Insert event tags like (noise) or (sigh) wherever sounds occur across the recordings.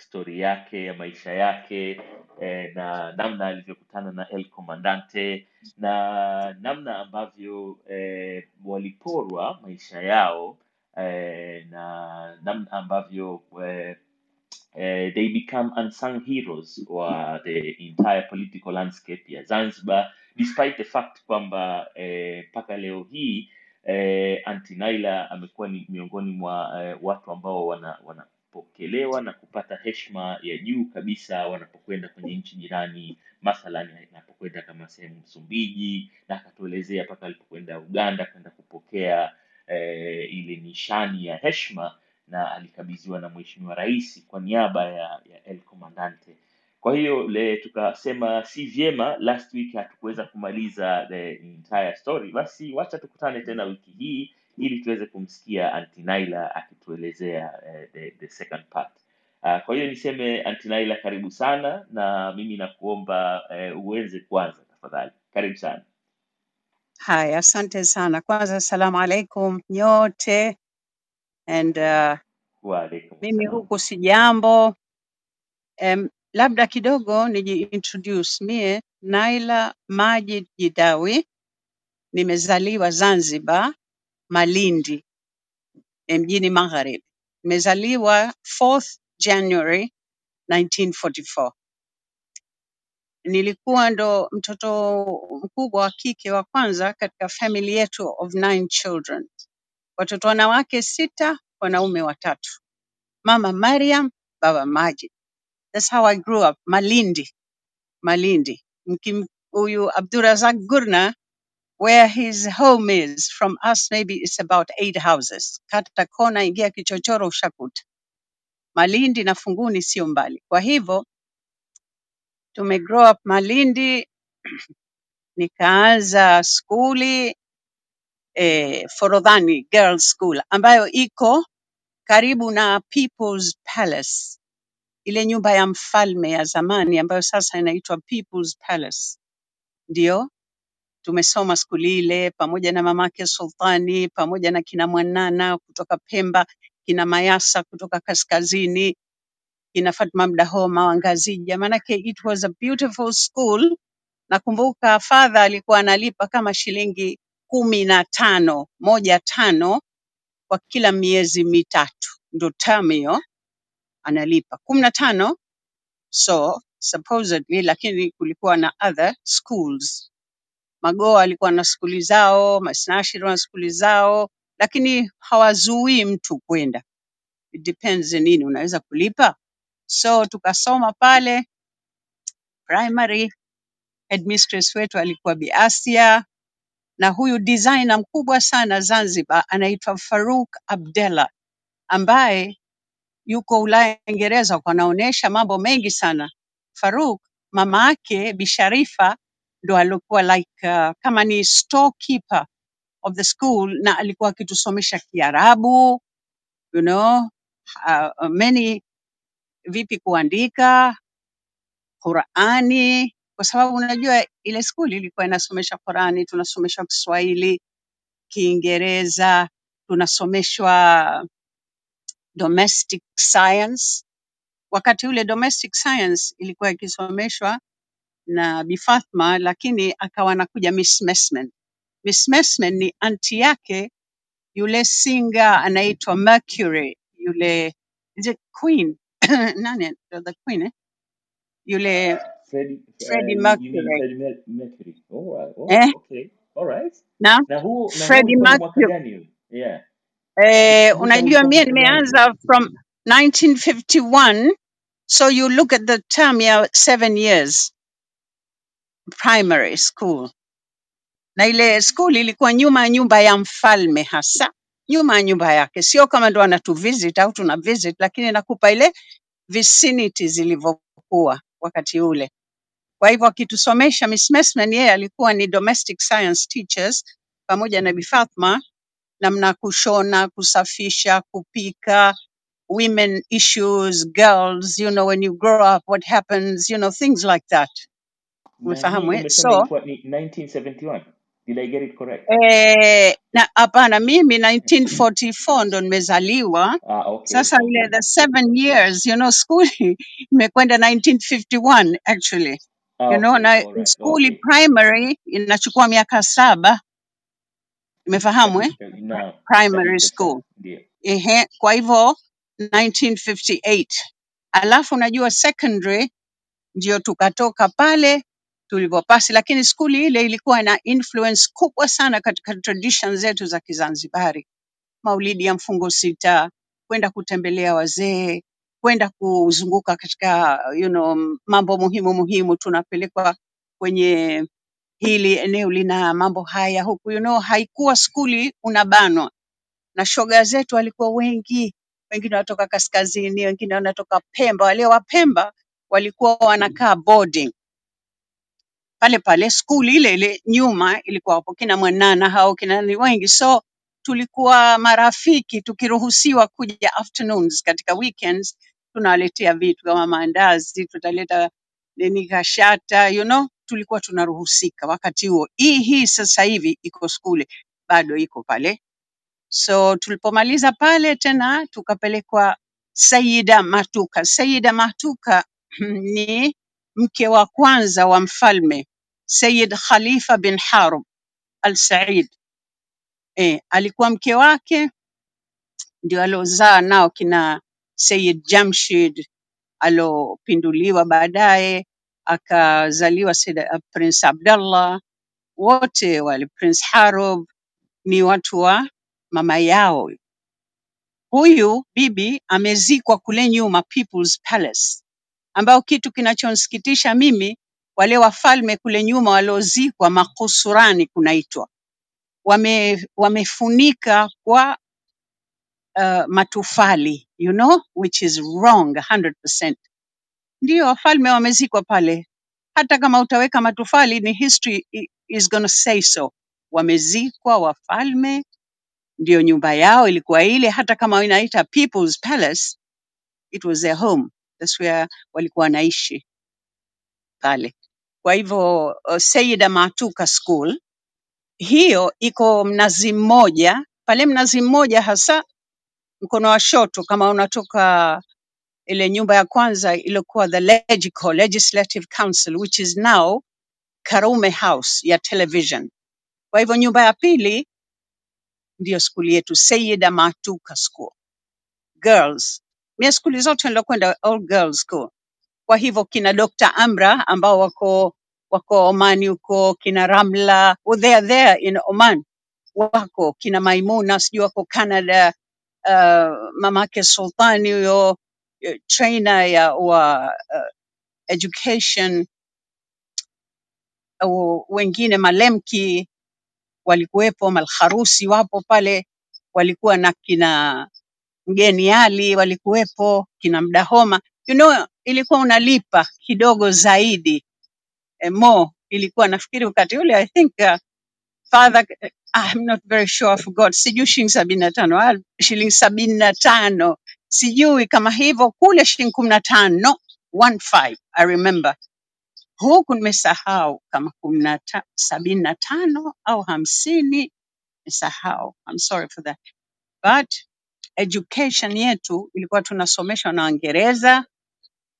stori yake ya maisha yake eh, na namna alivyokutana na El Comandante na namna ambavyo eh, waliporwa maisha yao eh, na namna ambavyo eh, eh, they become unsung heroes wa the entire political landscape ya Zanzibar despite the fact kwamba eh, mpaka leo hii eh, antinaila amekuwa ni miongoni mwa eh, watu ambao wana wanapokelewa na kupata heshima ya juu kabisa wanapokwenda kwenye nchi jirani mathalan anapokwenda kama sehemu Msumbiji na akatuelezea mpaka alipokwenda Uganda kwenda kupokea eh, ile nishani ya heshima na alikabidhiwa na mheshimiwa rais kwa niaba ya, ya El Comandante. Kwa hiyo le tukasema si vyema, last week hatukuweza kumaliza the entire story, basi wacha tukutane tena wiki hii ili tuweze kumsikia Antinaila akituelezea eh, the, the second part. Uh, kwa hiyo niseme Antinaila, karibu sana, na mimi nakuomba eh, uweze kwanza tafadhali. Karibu sana. Haya, asante sana. Kwanza, assalamu alaikum nyote, and uh, Waalaikum mimi huku si jambo. Um, labda kidogo nijiintroduce mie Naila Majid Jidawi, nimezaliwa Zanzibar, Malindi mjini Magharibi. Nimezaliwa 4th January 1944. Nilikuwa ndo mtoto mkubwa wa kike wa kwanza katika family yetu of nine children. watoto wanawake sita, wanaume watatu. Mama Mariam, baba Majid. That's how I grew up. Malindi, Malindi. Mkim huyu Abdurazak Gurna, where his home is from us maybe it's about eight houses. Kata kona, ingia kichochoro ushakuta. Malindi na Funguni sio mbali. Kwa hivyo tume grow up Malindi, (clears throat) nikaanza skuli eh, Forodhani Girls School ambayo iko karibu na People's Palace ile nyumba ya mfalme ya zamani ambayo sasa inaitwa People's Palace. Ndio tumesoma skuli ile pamoja na mamake Sultani, pamoja na kina Mwanana kutoka Pemba, kina Mayasa kutoka kaskazini, kina Fatma Mdahoma wa Ngazija. Maanake it was a beautiful school. Nakumbuka father alikuwa analipa kama shilingi kumi na tano moja tano kwa kila miezi mitatu, ndo term hiyo analipa kumi na tano So supposedly, lakini kulikuwa na other schools. Magoa alikuwa na skuli zao, Masnashir wana skuli zao, lakini hawazuii mtu kwenda. It depends nini unaweza kulipa. So tukasoma pale primary, headmistress wetu alikuwa Bi Asia na huyu designer mkubwa sana Zanzibar anaitwa Faruk Abdella ambaye yuko Ulaya Uingereza, kwa mambo mengi sana. Faruk mama yake Bi Sharifa ndo alikuwa like uh, kama ni storekeeper of the school na alikuwa akitusomesha Kiarabu, you know, uh, many vipi kuandika Qurani, kwa sababu unajua ile skuli ilikuwa inasomesha Qurani, tunasomeshwa Kiswahili, Kiingereza, tunasomeshwa domestic science. Wakati ule domestic science ilikuwa ikisomeshwa na Bi Fatma, lakini akawa anakuja Miss Messman. Miss Messman ni anti yake yule singer anaitwa Mercury, yule is it Queen (coughs) nani the Queen eh? yule Freddie, Freddie uh, you, you mean Mercury Freddie Mer- Mercury? Right. oh, eh? okay. All right. na Na huu na huu Freddie ulikuwa ni mwaka Mercury gani huu? Yeah. eh, Ukumbusha unajua ulikuwa mie mwaka gani? nimeanza from 1951 so you look at the term ya seven years primary school na ile school ilikuwa nyuma ya nyumba ya mfalme hasa nyuma ya nyumba yake, sio kama ndo anatu visit au tuna visit, lakini nakupa ile vicinity zilivyokuwa wakati ule. Kwa hivyo akitusomesha Miss Messman, yeye alikuwa ni domestic science teachers pamoja na Bi namna kushona, kusafisha, kupika, women issues, girls, you know, when you grow up what happens, you know, things like that. Umefahamu eh? So ni 1971. Did I get it correct? Eh, na hapana, mimi 1944 ndo nimezaliwa. Ah, okay, Sasa ile the seven years, you know, skuli (laughs) imekwenda 1951 actually, Ah, you know, okay, na all right, skuli okay. primary inachukua miaka saba, umefahamu eh? Kabisa, Primary school. ndio. Ehe, kwa hivyo 1958. Alafu unajua secondary ndio tukatoka pale tulivyopasi, lakini skuli ile ilikuwa na influence kubwa sana katika tradition zetu za Kizanzibari, maulidi ya mfungo sita, kwenda kutembelea wazee, kwenda kuzunguka katika you know, mambo muhimu muhimu, tunapelekwa kwenye hili eneo lina mambo haya huku, you know, haikuwa skuli unabanwa. Na shoga zetu walikuwa wengi, wengine wanatoka kaskazini, wengine wanatoka Pemba. Wale wa Pemba walikuwa wanakaa boarding pale pale, skuli ile ile nyuma ilikuwa hapo kina Mwanana hao kina nani wengi, so tulikuwa marafiki. Tukiruhusiwa kuja afternoons katika weekends, tunawaletea vitu kama maandazi, tutaleta nini kashata, you know, tulikuwa tunaruhusika wakati huo. Hii hii sasa hivi iko skuli bado iko pale So tulipomaliza pale tena tukapelekwa Saida Matuka. Saida Matuka (clears throat) ni mke wa kwanza wa mfalme Sayyid Khalifa bin Harub Al Said. E, alikuwa mke wake ndio aliozaa nao kina Sayyid Jamshid alopinduliwa baadaye, akazaliwa Sayyid Prince Abdallah, wote wale Prince Harub ni watu wa mama yao Huyu bibi amezikwa kule nyuma People's Palace, ambao kitu kinachonsikitisha mimi, wale wafalme kule nyuma waliozikwa makusurani kunaitwa, wame wamefunika kwa uh, matufali you know which is wrong 100%. Ndio wafalme wamezikwa pale, hata kama utaweka matufali ni history is gonna say so. Wamezikwa wafalme, ndio nyumba yao ilikuwa ile, hata kama inaita People's Palace it was their home. That's where walikuwa wanaishi pale. Kwa hivyo uh, Matuka School hiyo iko Mnazi Mmoja, pale Mnazi Mmoja hasa mkono wa shoto, kama unatoka ile nyumba ya kwanza iliyokuwa the Legico, Legislative Council which is now Karume House ya television. Kwa hivyo nyumba ya pili ndiyo skuli yetu Sayyida Matuka School girls. Mie skuli zote nilokwenda all girls school Kwa hivyo kina Dr. Amra ambao wako wako Omani huko, kina Ramla well, they are there in Oman, wako kina Maimuna sijui wako Canada, uh, mamake Sultani huyo eh, trainer ya wa uh, education uh, wengine Malemki walikuwepo, Malharusi wapo pale, walikuwa na kina Mgeni Ali walikuwepo, kina Mdahoma. You know, ilikuwa unalipa kidogo zaidi eh, more ilikuwa nafikiri wakati ule I think uh, father eh, I'm not very sure I forgot, sijui shilingi sabini na tano al- shilingi sabini na tano sijui kama hivyo, kule shilingi kumi na tano one five I remember. Huku nimesahau kama kumi sabini na tano au hamsini, nimesahau. I'm sorry for that, but education yetu ilikuwa tunasomeshwa na Waingereza,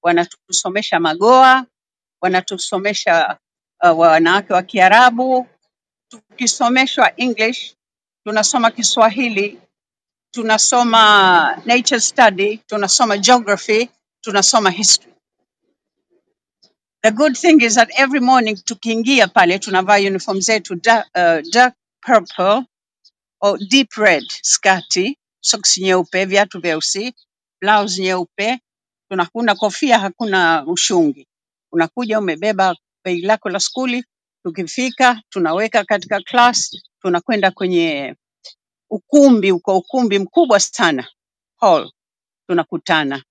wanatusomesha Magoa, wanatusomesha uh, wanawake wa Kiarabu, tukisomeshwa English, tunasoma Kiswahili, tunasoma nature study, tunasoma geography, tunasoma history. The good thing is that every morning tukiingia pale tunavaa uniform zetu dark, uh, dark purple or deep red skati, soksi nyeupe, viatu vyeusi, blouse nyeupe, tunakuna kofia, hakuna ushungi. Unakuja umebeba begi lako la skuli, tukifika tunaweka katika class, tunakwenda kwenye ukumbi, uko ukumbi mkubwa sana hall, tunakutana.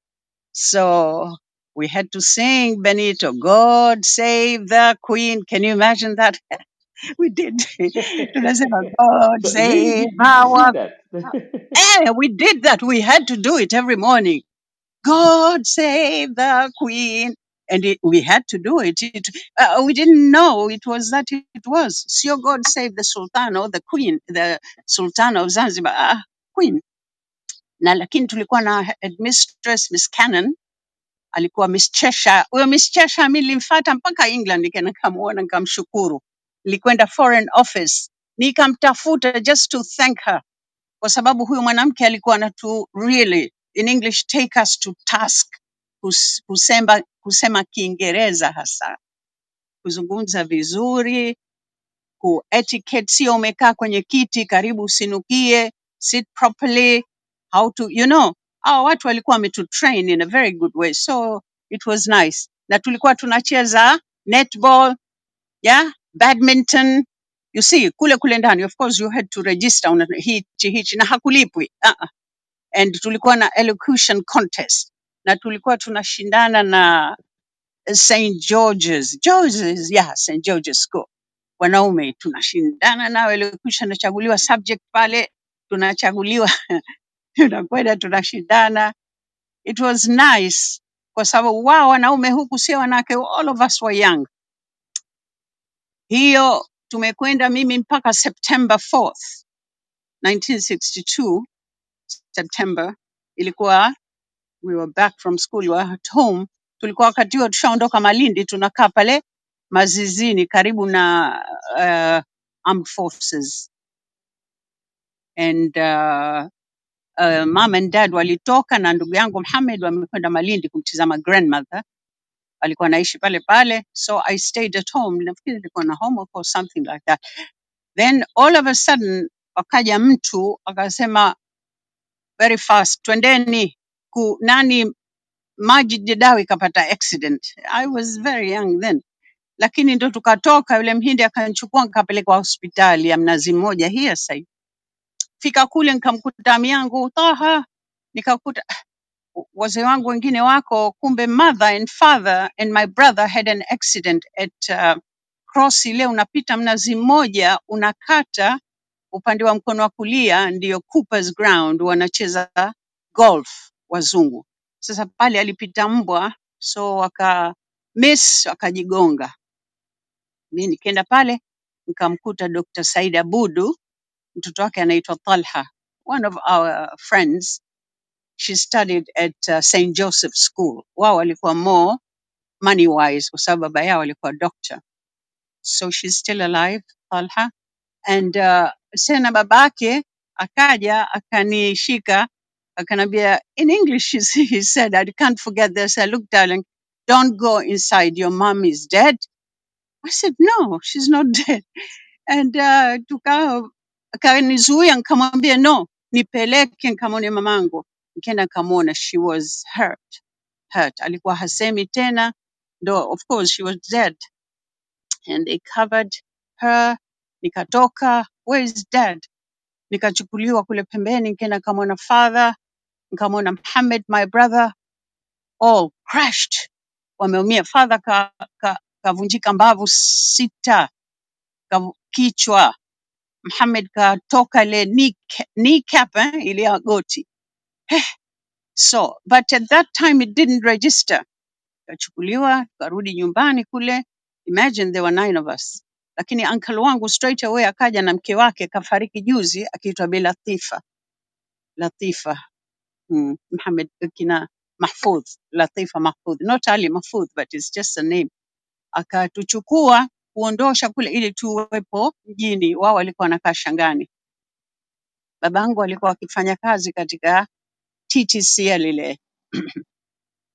So we had to sing Benito, God save the Queen. Can you imagine that? (laughs) We did. (laughs) Tunasema God But really, save did our that? (laughs) Eh, we did that. We had to do it every morning. God save the Queen. and it, we had to do it. it uh, we didn't know it was that it was. Sio God save the Sultan or the Queen, the Sultan of Zanzibar, ah, Queen. Na lakini tulikuwa na headmistress Miss Cannon, alikuwa Miss Cheshire. Huyo Miss Cheshire mimi nilimfuata mpaka England, nikaenda nikamuona nikamshukuru. Nilikwenda Foreign Office nikamtafuta just to thank her, kwa sababu huyu mwanamke alikuwa anatu really in English take us to task kus- kusema, kusema Kiingereza hasa kuzungumza vizuri, ku etiquette, sio umekaa kwenye kiti karibu usinukie, sit properly, how to you know. Hao watu walikuwa wametutrain in a very good way, so it was nice. Na tulikuwa tunacheza netball, yeah, badminton. You see, kule kule ndani, of course you had to register una hichi hichi na hakulipwi. Uh -uh. And tulikuwa na elocution contest na tulikuwa tunashindana na St. George's, George's, yeah, St. George's School. Wanaume tunashindana nao, elocution, nachaguliwa subject pale, tunachaguliwa, (laughs) tunakwenda tunashindana. It was nice kwa sababu wao wanaume huku sio wanawake, all of us were young. Hiyo tumekwenda mimi mpaka September 4th, 1962, September ilikuwa we were back from school, we were at home. Tulikuwa wakati huo tushaondoka Malindi, tunakaa pale Mazizini karibu na uh, armed forces and uh, uh, mom and dad walitoka na ndugu yangu Muhammad wamekwenda Malindi kumtizama grandmother, alikuwa anaishi pale pale, so I stayed at home. Nafikiri nilikuwa na homework or something like that. Then all of a sudden wakaja mtu akasema very fast, twendeni ku nani Majid Jedawi kapata accident. I was very young then, lakini ndo tukatoka, yule mhindi akanichukua nikapelekwa hospitali ya Mnazi Mmoja hii sasa. Fika kule nikamkuta ami Taha, nikakuta wazee wangu wengine wako, kumbe mother and father and my brother had an accident at uh, cross ile unapita Mnazi Mmoja unakata upande wa mkono wa kulia ndio Cooper's Ground, wanacheza golf wazungu. Sasa pale alipita mbwa, so waka miss wakajigonga. Mi nikaenda pale nikamkuta Dr. Said Abudu, mtoto wake anaitwa Talha, one of our friends. She studied at uh, St. Joseph School. Wao walikuwa more money wise kwa sababu baba yao alikuwa doctor. So she's still alive, Talha. and uh, sena babake akaja akanishika akanambia in english (laughs) he said i can't forget this. I said look darling don't go inside. Your mom is dead i said no she's not (laughs) dead. And uh, tuka akanizuia nikamwambia no nipeleke nikamwone mamangu. Nikaenda nikamwona she was hurt hurt. Alikuwa hasemi tena ndo of course she was dead. And they covered her nikatoka where is dad? Nikachukuliwa kule pembeni nikaenda nikamwona father nikamwona Muhammad my brother all crashed, wameumia. Father ka, ka, kavunjika mbavu sita kavu, kichwa. Muhammad katoka ile knee, kneecap eh, ile ya goti. So but at that time it didn't register. Kachukuliwa tukarudi nyumbani kule. Imagine there were nine of us lakini uncle wangu straight away akaja na mke wake kafariki juzi akiitwa Bi Latifa. Latifa. Mm, Mohammed kina Mahfudh, Latifa Mahfudh, not Ali Mahfudh, but it's just a name. Akatuchukua kuondosha kule ili tuwepo mjini, wao walikuwa wanakaa Shangani. Babangu alikuwa akifanya kazi katika TTCL (clears throat) ile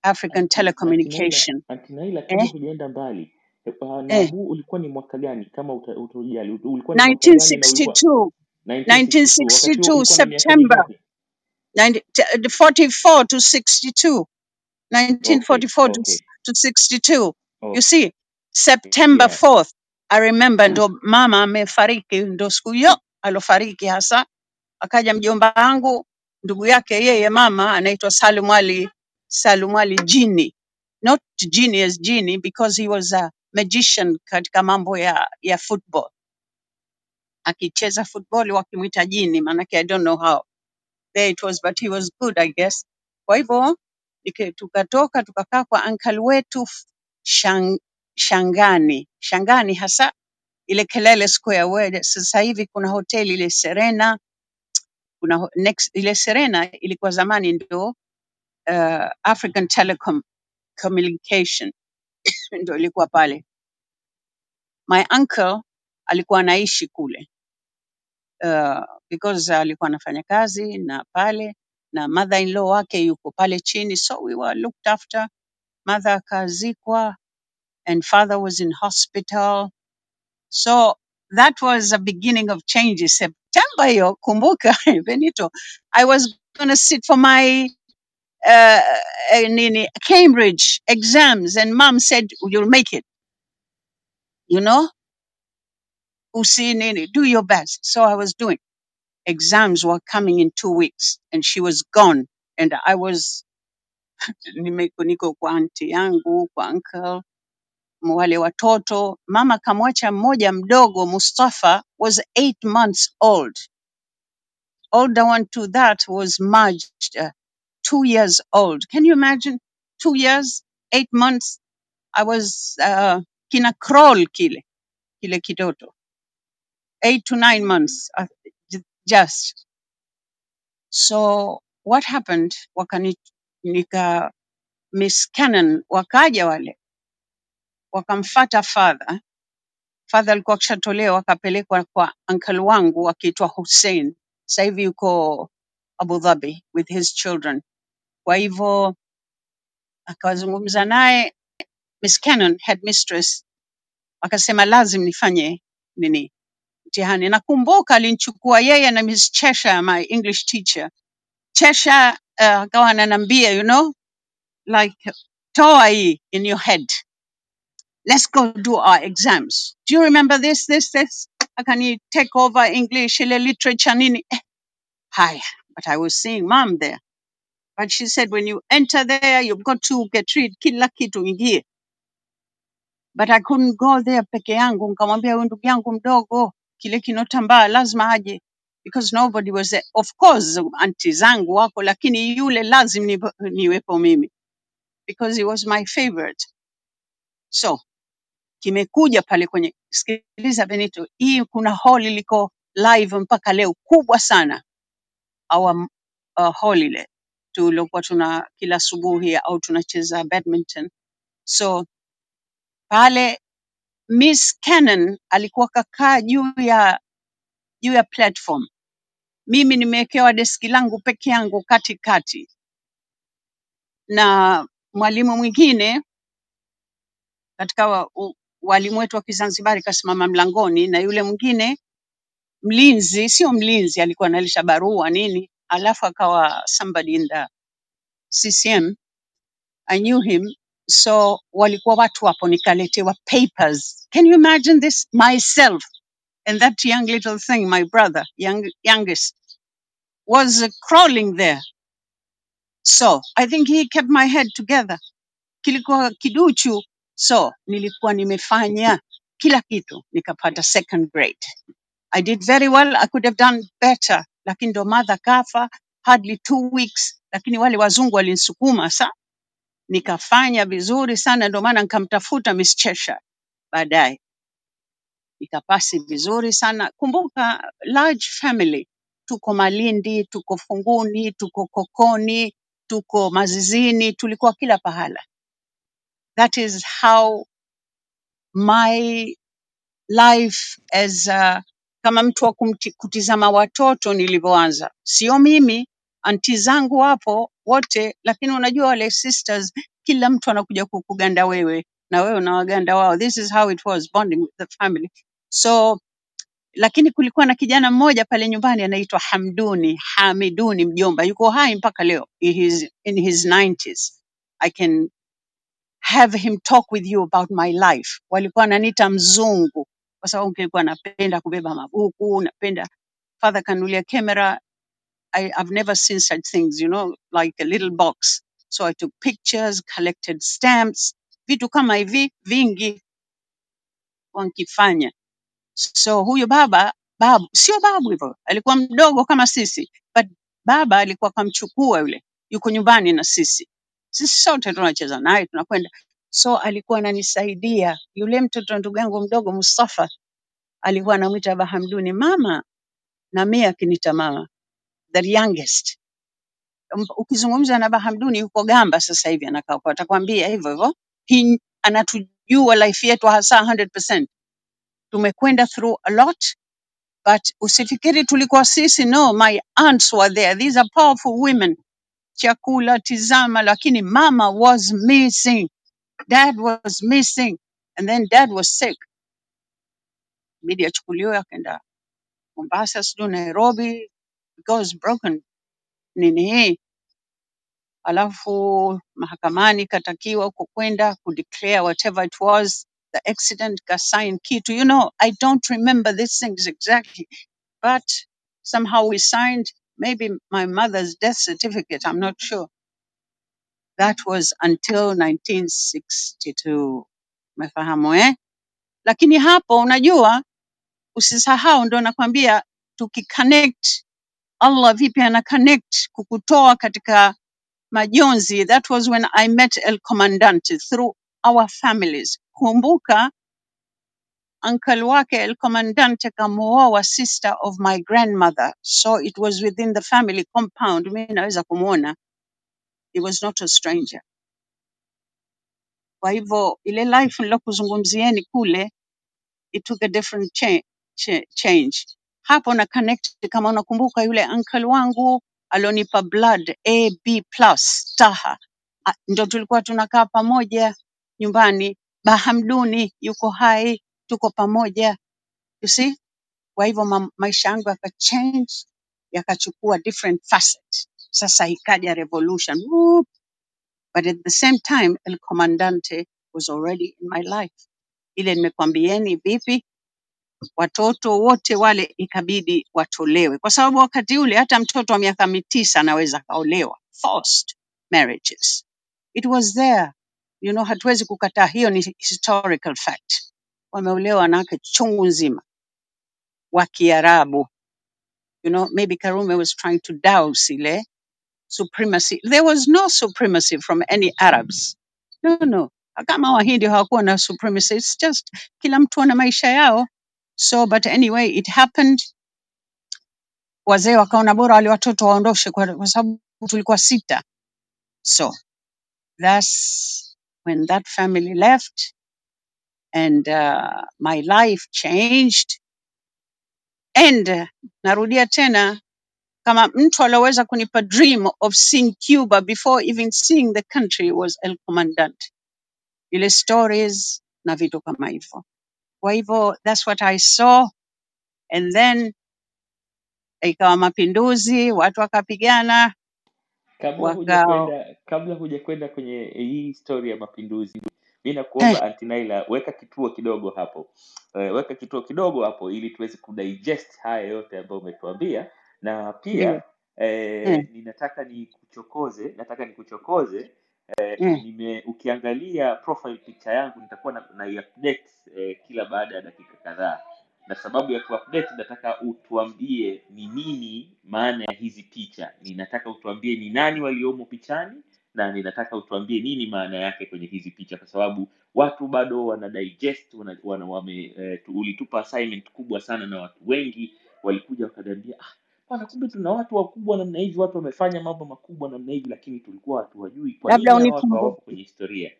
African Telecommunication. anti Naila, kabla eh, hujaenda mbali. eh, uh, na eh. huu ulikuwa ni mwaka gani kama uta- utojali? Ulikuwa ni mwaka gani na ulikuwa 1962 1962? Wakati huo 1962 ulikuwa na miaka September mingapi? 90, t- 44 to 62 Okay, 1944 to, okay, to 62. You okay, see, September yeah. 4th, I remember ndo mama amefariki, ndo siku hiyo alofariki hasa. Akaja mjomba wangu, ndugu yake yeye mama anaitwa Salum Ali, Salum Ali Jini. Not as Jini because he was a magician katika mambo ya, ya football. Akicheza football wakimwita Jini, maanake I don't know how there it was but he was good I guess. Kwa hivyo tukatoka tukakaa kwa uncle wetu Shang, Shangani, Shangani hasa ile Kelele Square where sasa hivi kuna hoteli ile Serena, kuna next ile Serena ilikuwa zamani ndio uh, African Telecom Communication (coughs) ndio ilikuwa pale. My uncle alikuwa anaishi kule uh, because alikuwa anafanya kazi na pale na mother in law wake yuko pale chini, so we were looked after. Mother akazikwa and father was in hospital So that was a beginning of changes. September hiyo, kumbuka (laughs) Benito, I was going sit for my uh, nini, Cambridge exams and mom said, you'll make it, you know, do your best. So I was doing. Exams were coming in two weeks and she was gone. And I was (laughs) nimeko niko kwa auntie yangu, kwa uncle, wale watoto. Mama kamwacha mmoja mdogo, Mustafa was eight months old older one to that was merged, uh, two years old. Can you imagine? Two years, eight months. I was uh, kina crawl kile kile kitoto, eight to nine months uh, just. So what happened? Wakani nika Miss Cannon wakaja wale wakamfata father. Father alikuwa akishatolewa akapelekwa kwa uncle wangu akiitwa Hussein. Sasa hivi yuko Abu Dhabi with his children. Kwa hivyo akazungumza naye Miss Cannon, headmistress, akasema lazim nifanye nini mtihani. Nakumbuka alinichukua yeye na Miss Cheshire, my English teacher. Cheshire uh, akawa ananiambia you know like toa hii in your head. Let's go do our exams. Do you remember this, this, this? Akani take over English, ile literature nini. Eh, haya. But I was seeing mom there. But she said when you enter there, you've got to get rid kila kitu ingie. but I couldn't go there peke yangu. Nikamwambia huyu ndugu yangu mdogo, kile kinotambaa lazima aje because nobody was there. Of course anti zangu wako, lakini yule lazim ni, niwepo mimi because he was my favorite. So kimekuja pale kwenye, sikiliza Benito, hii kuna hall liko live mpaka leo kubwa sana, our uh, hall ile tuliokuwa tuna kila asubuhi au tunacheza badminton. So pale Miss Cannon alikuwa kakaa juu ya juu ya platform. Mimi nimewekewa deski langu peke yangu katikati, na mwalimu mwingine katika wa, u, walimu wetu wa Kizanzibari kasimama mlangoni, na yule mwingine mlinzi, sio mlinzi, alikuwa analisha barua nini, alafu akawa somebody in the CCM. I knew him, so walikuwa watu hapo, nikaletewa papers. Can you imagine this? Myself and that young little thing, my brother, young, youngest, was uh, crawling there So I think he kept my head together. Kilikuwa kiduchu. So nilikuwa nimefanya kila kitu nikapata second grade. I did very well. I could have done better, lakini ndo mother kafa hardly two weeks, lakini wale wazungu walinisukuma sa nikafanya vizuri sana, ndo maana nikamtafuta Miss Cheshire baadaye nikapasi vizuri sana. Kumbuka large family, tuko Malindi, tuko Funguni, tuko Kokoni, tuko Mazizini, tulikuwa kila pahala. That is how my life as a, kama mtu wa kutizama watoto nilivyoanza. Sio mimi, anti zangu wapo wote, lakini unajua wale sisters, kila mtu anakuja kukuganda wewe na wewe unawaganda wao. This is how it was bonding with the family. So lakini kulikuwa na kijana mmoja pale nyumbani anaitwa Hamduni, Hamiduni mjomba, yuko hai mpaka leo. He is in his 90s. I can have him talk with you about my life. Walikuwa wananiita mzungu kwa sababu nilikuwa napenda kubeba mabuku, napenda father kanulia camera. I, I've never seen such things, you know, like a little box. So I took pictures, collected stamps, vitu kama hivi vingi wankifanya. So huyo baba babu, sio babu hivyo, alikuwa mdogo kama sisi, but baba alikuwa kamchukua yule, yuko nyumbani na sisi, sisi sote tunacheza naye, tunakwenda. So alikuwa ananisaidia. Yule mtoto ndugu yangu mdogo Mustafa alikuwa anamwita Bahamduni mama, na mimi akinita mama, the youngest. Ukizungumza na Bahamduni yuko Gamba sasa hivi anakaa kwa, atakwambia hivyo hivyo. Anatujua life yetu hasa 100%. Tumekwenda through a lot but usifikiri tulikuwa sisi, no, my aunts were there. These are powerful women. Chakula tizama, lakini mama was missing, dad was missing, and then dad was sick, ibidi achukuliwe akaenda Mombasa, sijui Nairobi, because broken nini hii, alafu mahakamani katakiwa huko kwenda kudeclare whatever it was the accident, kasign kitu. You know, I don't remember these things exactly but somehow we signed maybe my mother's death certificate, I'm not sure. That was until 1962. Umefahamu eh? Lakini hapo unajua usisahau ndo nakwambia tukiconnect Allah vipi ana connect kukutoa katika majonzi. That was when I met El Comandante through our families. Kumbuka uncle wake El Comandante kamuoa sister of my grandmother, so it was within the family compound. Mimi naweza kumuona, he was not a stranger. Kwa hivyo ile life nilokuzungumzieni kule, it took a different cha cha change. Hapo na connect, kama unakumbuka yule uncle wangu alionipa blood AB plus Taha, A- ndo tulikuwa tunakaa pamoja nyumbani. Bahamduni yuko hai, tuko pamoja, you see Kwa hivyo ma maisha yangu yakachange, yakachukua different facet. Sasa ikaja revolution. Whoop. But at the same time, El Comandante was already in my life. Ile nimekwambieni vipi, watoto wote wale ikabidi watolewe, kwa sababu wakati ule hata mtoto wa miaka mitisa anaweza kaolewa, forced marriages. It was there. You know, hatuwezi kukataa, hiyo ni historical fact. Wameolewa wanawake chungu nzima wa Kiarabu You know, maybe Karume was trying to douse ile supremacy. There was no supremacy from any Arabs. No, no. Kama Wahindi hawakuwa na supremacy. It's just kila mtu ana maisha yao. So, but anyway, it happened. Wazee wakaona bora wale watoto waondoshe kwa kwa sababu tulikuwa sita. So, that's when that family left and uh, my life changed. And uh, narudia tena kama mtu alioweza kunipa dream of seeing Cuba before even seeing the country was El Comandante, ile stories na vitu kama hivyo. Kwa hivyo that's what I saw. And then ikawa mapinduzi, watu wakapigana, kabla waka hujakwenda kabla hujakwenda kwenye hii story ya mapinduzi mi eh, Aunty Naila weka kituo kidogo hapo. Eh, weka kituo kidogo hapo ili tuweze kudigest haya yote ambayo umetuambia na pia eh, eh, ninataka nikuchokoze nataka nikuchokoze eh. nime ukiangalia profile picture yangu nitakuwa na, na update eh, kila baada ya dakika kadhaa. Na sababu ya kuupdate nataka utuambie ni nini maana ya hizi picha. Ninataka utuambie ni nani waliomo pichani na ninataka utuambie nini maana yake kwenye hizi picha. Kwa sababu watu bado wana digest wana, wana, wame, eh, tu, ulitupa assignment kubwa sana na watu wengi walikuja wakaniambia ah, bwana kumbe tuna watu wakubwa namna hivi watu wamefanya mambo makubwa namna hivi lakini tulikuwa hatuwajui kwa Labda nini hawa watu hawapo unikumbuke, kwenye historia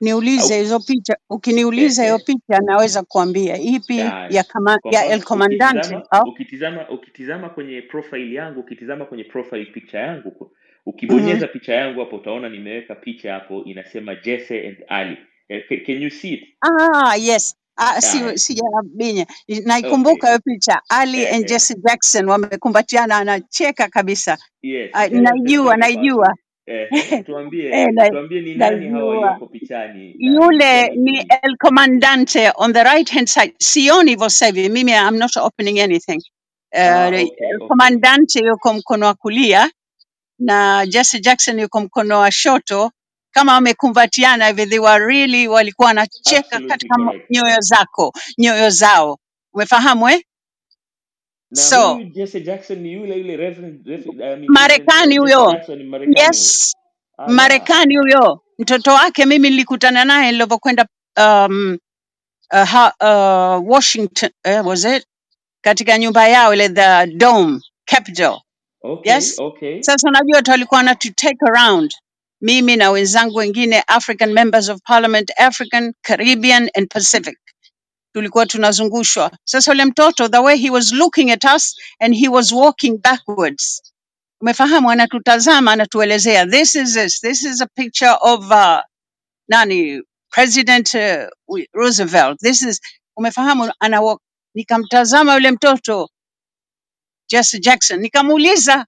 niulize au hizo picha. Ukiniuliza hiyo ehe picha, naweza kuambia ipi Haya, ya kama, kwa ya El mfano Comandante ukitizama au ukitizama ukitizama kwenye profile yangu, ukitizama kwenye profile picture yangu, ku- mm ukibonyeza picha yangu hapo utaona nimeweka picha hapo inasema Jesse and Ali. Eh, ca- Can you see it? Ah, yes. Ah, si Haya, sijabinya. Naikumbuka hiyo picha. Ali and yeah. Jesse Jackson wamekumbatiana, anacheka kabisa. Yes, Ah, naijua, twende naijua. (laughs) Tuambie Eh, na, tuambie ni nani hawa naijua. walioko pichani na Yule ni? El Comandante on the right hand side. Sioni hivyo sasa hivi. Mimi I'm not opening anything. Uh, Ah, okay, El okay. Comandante yuko mkono wa kulia na Jesse Jackson yuko mkono wa shoto kama wamekumbatiana hivi they were really walikuwa wanacheka Absolutely katika mo- correct. nyoyo zako nyoyo zao. Umefahamu eh? Na so huyu Jesse Jackson ni yule yule Reverend, Reverend, I mean Reverend marekani Jesse huyo. Jackson ni Marekani. Huyu. yes. Ala Marekani huyo, mtoto wake mimi nilikutana naye nilivyokwenda um, uh, ha, uh, Washington uh, was it? Katika nyumba yao ile the dome Capitol. okay Yes. okay. Sasa unajua tu walikuwa wanatu take around mimi na wenzangu wengine African members of parliament, African, Caribbean and Pacific. Tulikuwa tunazungushwa. Sasa yule mtoto the way he was looking at us and he was walking backwards. Umefahamu anatutazama anatuelezea this is this, this is a picture of uh, nani President uh, Roosevelt. This is umefahamu ana. Nikamtazama yule mtoto Jesse Jackson nikamuuliza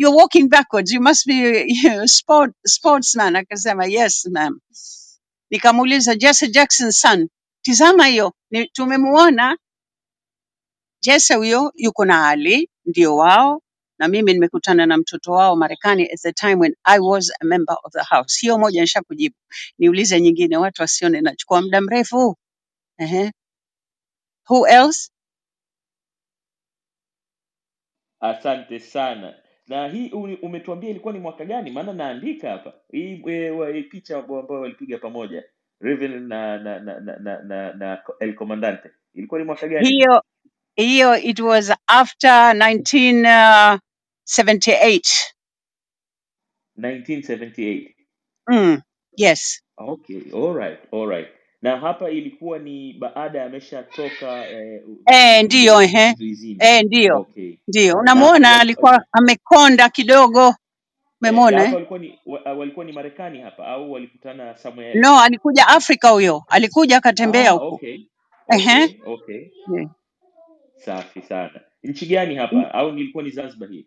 you're walking backwards. You must be you know, sport sportsman. Akasema yes ma'am. Nikamuuliza Jesse Jackson son, tizama hiyo, ni tumemuona Jesse huyo yuko na Ali ndio wao, na mimi nimekutana na mtoto wao Marekani at the time when I was a member of the house. Hiyo moja nishakujibu, niulize nyingine, watu wasione nachukua muda mrefu. Ehe. Who else? asante sana na hii umetuambia ilikuwa ni mwaka gani? Maana naandika hapa. Hii e, picha ambayo walipiga pamoja Reverend na na na na, na, na, na El Comandante. Ilikuwa ni mwaka gani? Hiyo hiyo it was after 1978. 1978 Mm, yes. okay all right all right na hapa ilikuwa ni baada ya ameshatoka eh, u- Eh, ndiyo ehe. uzuizini Eh, ndiyo. okay Ndio. na Unamuona wal, alikuwa amekonda kidogo. eh, Umemwona hapa eh? walikuwa ni wa, walikuwa ni Marekani hapa au walikutana somewhere else No, alikuja Afrika huyo. Alikuja akatembea ah huko. okay Ehe. okay okay Yeah. safi sana nchi gani Mm, hapa au nilikuwa ni Zanzibar hii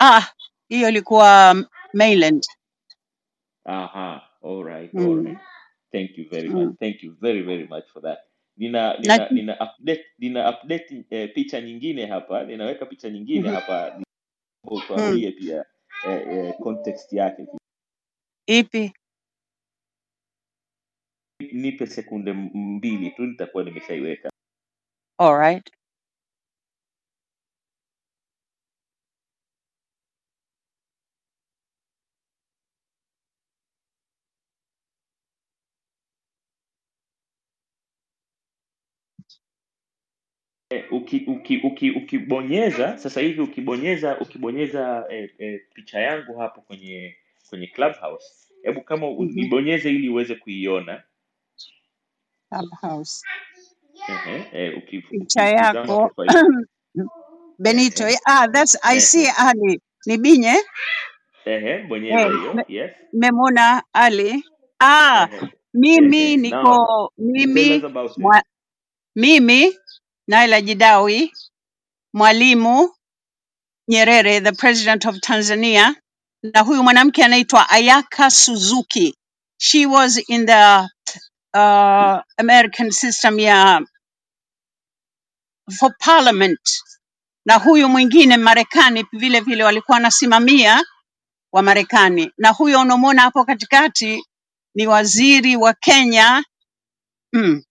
Ah, hiyo ilikuwa mainland. aha all right all Mm, right thank you very mm. thank you very very much for that nina nina, nina nina update nina update eh, picha nyingine hapa ninaweka picha nyingine mhm, hapa mm. pia eh, eh, context yake Ipi? nipe sekunde mbili tu nitakuwa nimeshaiweka All right. Eh, uki, uki, uki, ukibonyeza sasa hivi ukibonyeza ukibonyeza eh, eh, picha yangu hapo kwenye kwenye clubhouse hebu kama Mhm. ibonyeze ili uweze kuiona Clubhouse. Ehe, uki, Picha ukitizama yako (clears throat) Benito. ehe, Ah, that's I see ehe, Ali. Ni Binye? ehe, bonyeza Eh, hiyo me- yes memwona Ali. Ah, ehe, mimi ehe. niko tell mimi about it mwa, mimi Naila Jidawi, Mwalimu Nyerere, the president of Tanzania, na huyu mwanamke anaitwa Ayaka Suzuki. She was in the uh, American system ya for parliament, na huyu mwingine Marekani vile vile walikuwa wanasimamia wa Marekani, na huyo unamwona hapo katikati ni waziri wa Kenya mm.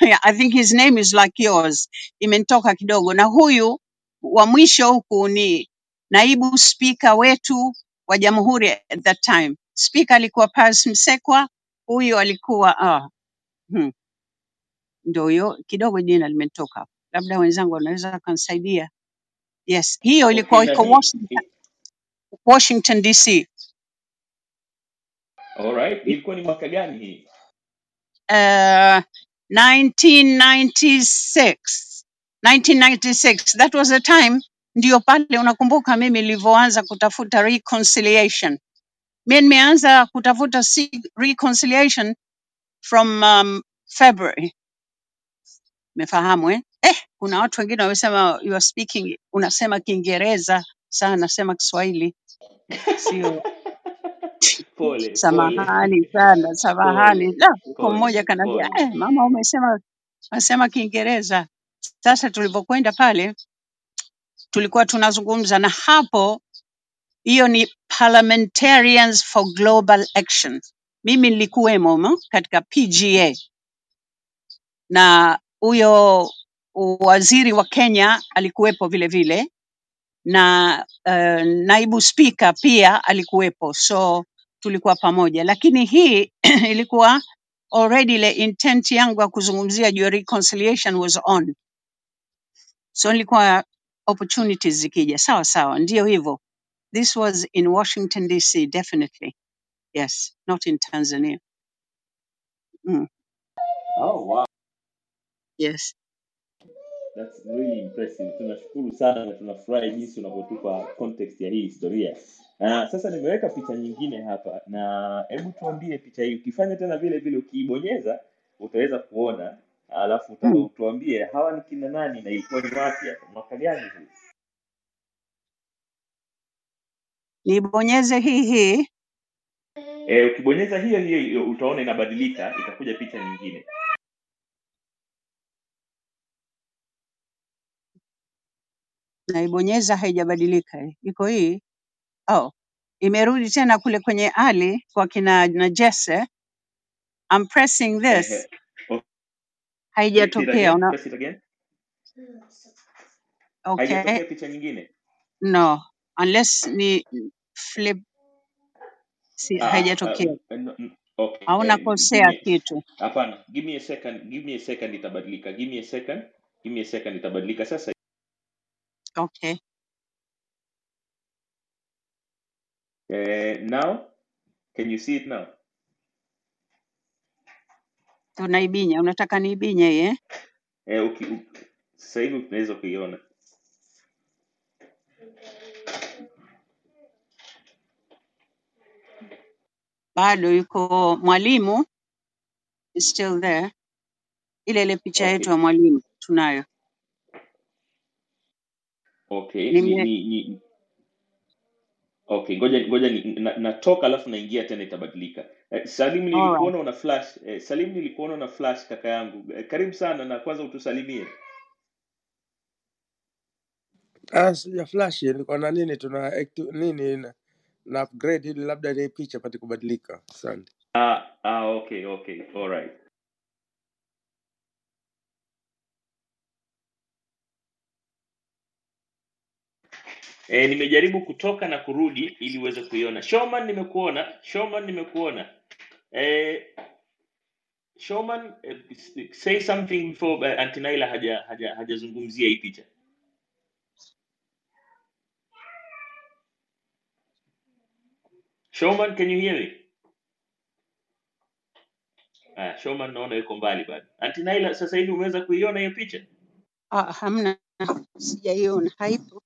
Yeah, (laughs) I think his name is like yours, imenitoka kidogo. Na huyu wa mwisho huku ni naibu spika wetu wa jamhuri at that time. Spika alikuwa Pius Msekwa, huyu alikuwa ah, hmm, ndio huyo kidogo jina limetoka labda wenzangu wanaweza wakanisaidia. Yes, hiyo ilikuwa iko Washington, Washington DC. all right ilikuwa ni mwaka gani hii Uh, 1996 1996 that was the time ndio pale unakumbuka mimi nilivyoanza kutafuta reconciliation. Mi nimeanza kutafuta reconciliation from um, february. Umefahamu eh? eh kuna watu wengine wamesema you are speaking unasema kiingereza saa nasema kiswahili. Sio pole pole. Samahani sana samahani. Pole la huko mmoja kanambia pole. Eh, mama umesema unasema kiingereza. Sasa tulivyokwenda pale tulikuwa tunazungumza na hapo hiyo ni parliamentarians for global action. Mimi nilikuwemo mo katika pga na huyo waziri wa kenya alikuwepo vile vile na uh, naibu spika pia alikuwepo. So tulikuwa pamoja, lakini hii (clears throat) ilikuwa already ile intent yangu ya kuzungumzia juu ya reconciliation was on, so nilikuwa opportunities zikija, sawa sawa, ndio hivyo. This was in Washington DC, definitely yes, not in Tanzania. Mm, Oh, wow. yes. That's really impressive. Tunashukuru sana na tunafurahi jinsi unavyotupa context ya hii historia. Na sasa nimeweka picha nyingine hapa, na hebu tuambie picha hii, ukifanya tena vile vile, ukiibonyeza utaweza kuona, alafu uta- Mm. tuambie hawa ni kina nani na ilikuwa ni wapi hapa, mwaka gani huu? Nibonyeze hii hii. E, ukibonyeza hiyo hiyo hiyo utaona inabadilika, itakuja picha nyingine. Naibonyeza haijabadilika, iko hii. Oh, imerudi tena kule kwenye Ali kwa kina na Jesse. I'm pressing this. Press it haijatokea. again, Una, press it again. okay, Haijatokea picha nyingine. no, unless ni flip, si Ah, ah, haijatokea. ah, no, okay, Hauna eh, give kosea me kitu. hapana, give me a second, give me a second itabadilika. Give me a second, give me a second itabadilika sasa. Okay, Uh, now can you see it now? unaibinya, unataka niibinye hii, eh? Eh, uki, u, sasa hivi unaweza kuiona. Bado yuko mwalimu is still there. Ile ile picha yetu ya mwalimu tunayo. Okay, ni Nime, ni, ni okay, ngoja ngoja ni, na, natoka alafu naingia tena itabadilika. Eh, Salim all nilikuona una flash. Eh, Salim nilikuona una flash kaka yangu. Eh, karibu sana na kwanza utusalimie. Ah, sija flash nilikuwa na nini tuna nini na, na upgrade ili labda ile picha pate kubadilika. Asante. Ah, ah, okay, okay, all right. E, nimejaribu kutoka na kurudi ili uweze kuiona. Showman nimekuona, Showman nimekuona. E, Showman eh, say something before uh, Auntie Naila haja haja hajazungumzia hii picha. Showman, can you hear me? Ah, Showman naona yuko mbali bado. Auntie Naila, sasa hivi umeweza kuiona hiyo picha? Ah, hamna, sijaiona, haipo,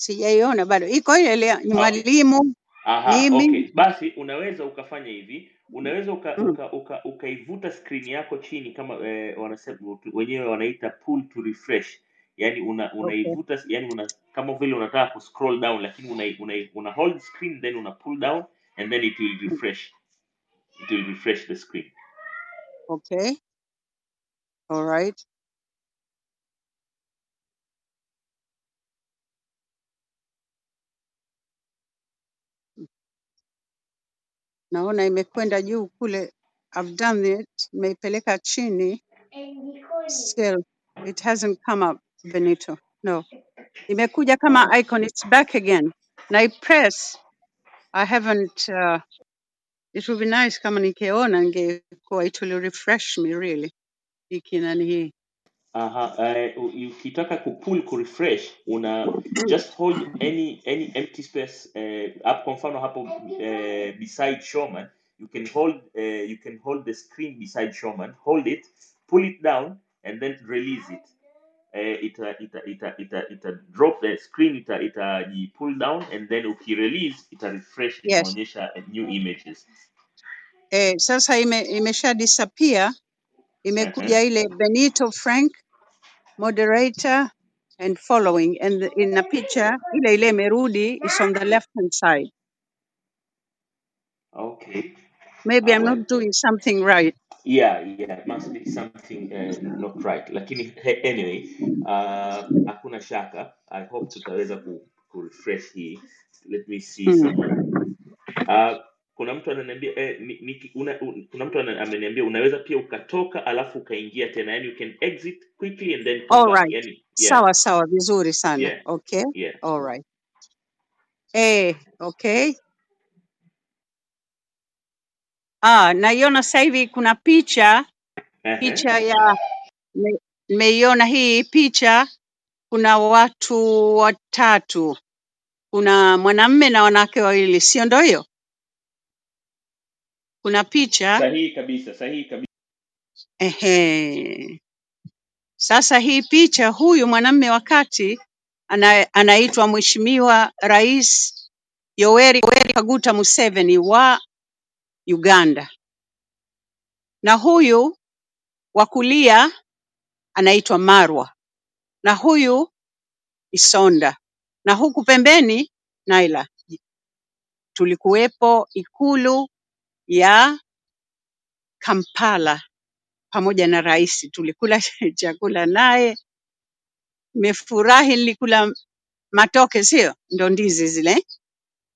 sijaiona bado. Iko ile ile ni mwalimu, Aha, mimi. okay. Basi unaweza ukafanya hivi, unaweza uka, Mm. uka, uka, ukaivuta skrini yako chini kama eh, wanasema wenyewe wanaita pull to refresh. Yaani una Okay, unaivuta yani una kama vile unataka ku scroll down lakini una, una, una hold screen then una pull down and then it will mm, refresh. It will refresh the screen. okay, all right. Naona imekwenda juu kule. I've done it, nimeipeleka chini, still it hasn't come up, Benito. No, imekuja kama icon, it's back again. Na press, I haven't, uh, it would be nice kama ningeona ingekuwa, it will refresh me really. Hii. Aha, uh, ukitaka kupull ku refresh una just hold any any empty space uh, hapo kwa mfano hapo uh, beside Showman you can hold uh, you can hold the screen beside Showman hold it pull it down and then release it. Uh, ita, ita, ita, ita, ita drop the screen ita, ita pull down and then ukirelease ita refresh Yes, itaonyesha eh, new images. Eh, sasa ime, imesha disappear, imekuja Mhm. ile Benito Frank moderator and following. And in a picture ile ile imerudi is on the left hand side. Okay. Maybe i'm not doing something right. Yeah yeah must be something uh, not right. Lakini he- anyway uh, hakuna shaka. I hope tutaweza ku, ku refresh hii. Let me see mm. someone uh, kuna mtu ananiambia eh, ni, ni, una, un, kuna mtu ameniambia unaweza pia ukatoka alafu ukaingia tena yani you can exit quickly and then come all back right. yani yeah. Sawa sawa vizuri sana. Yeah. Okay. Yeah. All right. Eh okay. Ah, naiona sasa hivi kuna picha. Picha ya me- nimeiona hii picha, kuna watu watatu, kuna mwanamme na wanawake wawili, sio ndo hiyo? Kuna picha Sahihi kabisa, sahihi kabisa. ehe. Sasa hii picha, huyu mwanamme wa kati ana, anaitwa Mheshimiwa Rais Yoweri Yoweri Kaguta Museveni wa Uganda, na huyu wa kulia anaitwa Marwa, na huyu Isonda, na huku pembeni Naila. Tulikuwepo ikulu ya Kampala pamoja na rais, tulikula (laughs) chakula naye, nimefurahi, nilikula matoke, sio? Ndo ndizi zile,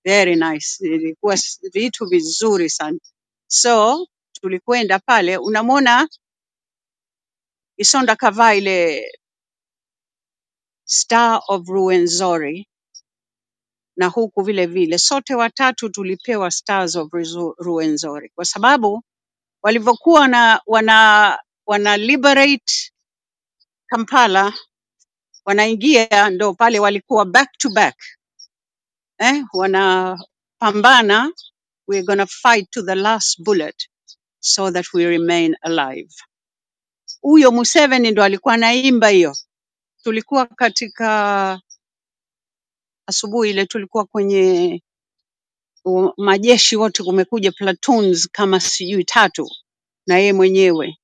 very nice, ilikuwa vitu vizuri sana. So tulikwenda pale, unamwona Isonda kavaa ile Star of Ruwenzori na huku vile vile sote watatu tulipewa Stars of Ruwenzori kwa sababu walivyokuwa na wana wana liberate Kampala wanaingia ndo pale walikuwa back to back eh, wanapambana we're gonna fight to the last bullet so that we remain alive. Huyo Museveni ndo alikuwa anaimba hiyo. Tulikuwa katika asubuhi ile, tulikuwa kwenye majeshi wote, kumekuja platoons kama sijui tatu, na yeye mwenyewe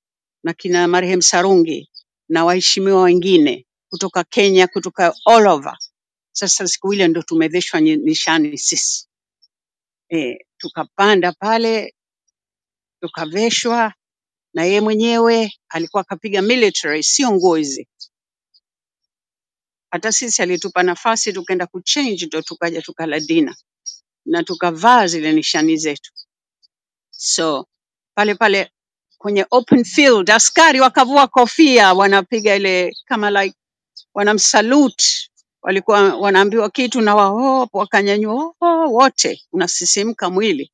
na kina marehemu Sarungi na waheshimiwa wengine kutoka Kenya, kutoka all over. Sasa siku ile ndo tumeveshwa ni- nishani sisi e, tukapanda pale tukaveshwa, na yeye mwenyewe alikuwa akapiga military, sio nguo hizi. Hata sisi alitupa nafasi tukaenda kuchange, ndo tukaja tukala dina na tukavaa zile nishani zetu. So pale pale kwenye open field, askari wakavua kofia, wanapiga ile kama like wanamsalute, walikuwa wanaambiwa kitu na wao wakanyanyua oh, wote, unasisimka mwili.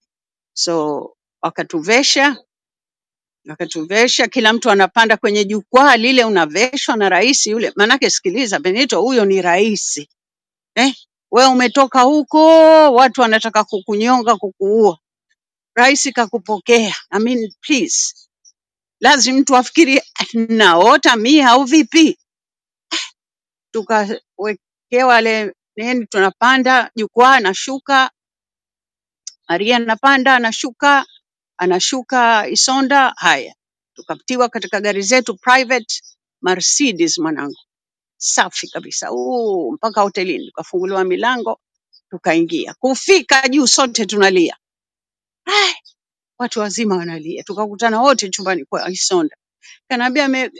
So wakatuvesha wakatuvesha, kila mtu anapanda kwenye jukwaa lile, unaveshwa na rais yule. Manake sikiliza, Benito, huyo ni rais eh? We umetoka huko, watu wanataka kukunyonga, kukuua, rais kakupokea. I mean, please, lazima mtu afikiri naota mie au vipi? Tukawekewa le nini, tunapanda jukwaa, anashuka Maria, anapanda anashuka, anashuka Isonda. Haya, tukapitiwa katika gari zetu private Mercedes mwanangu safi kabisa uu, mpaka hotelini, tukafunguliwa milango tukaingia. Kufika juu sote tunalia, ah, watu wazima wanalia, tukakutana wote chumbani kwa Isonda. Kanaambia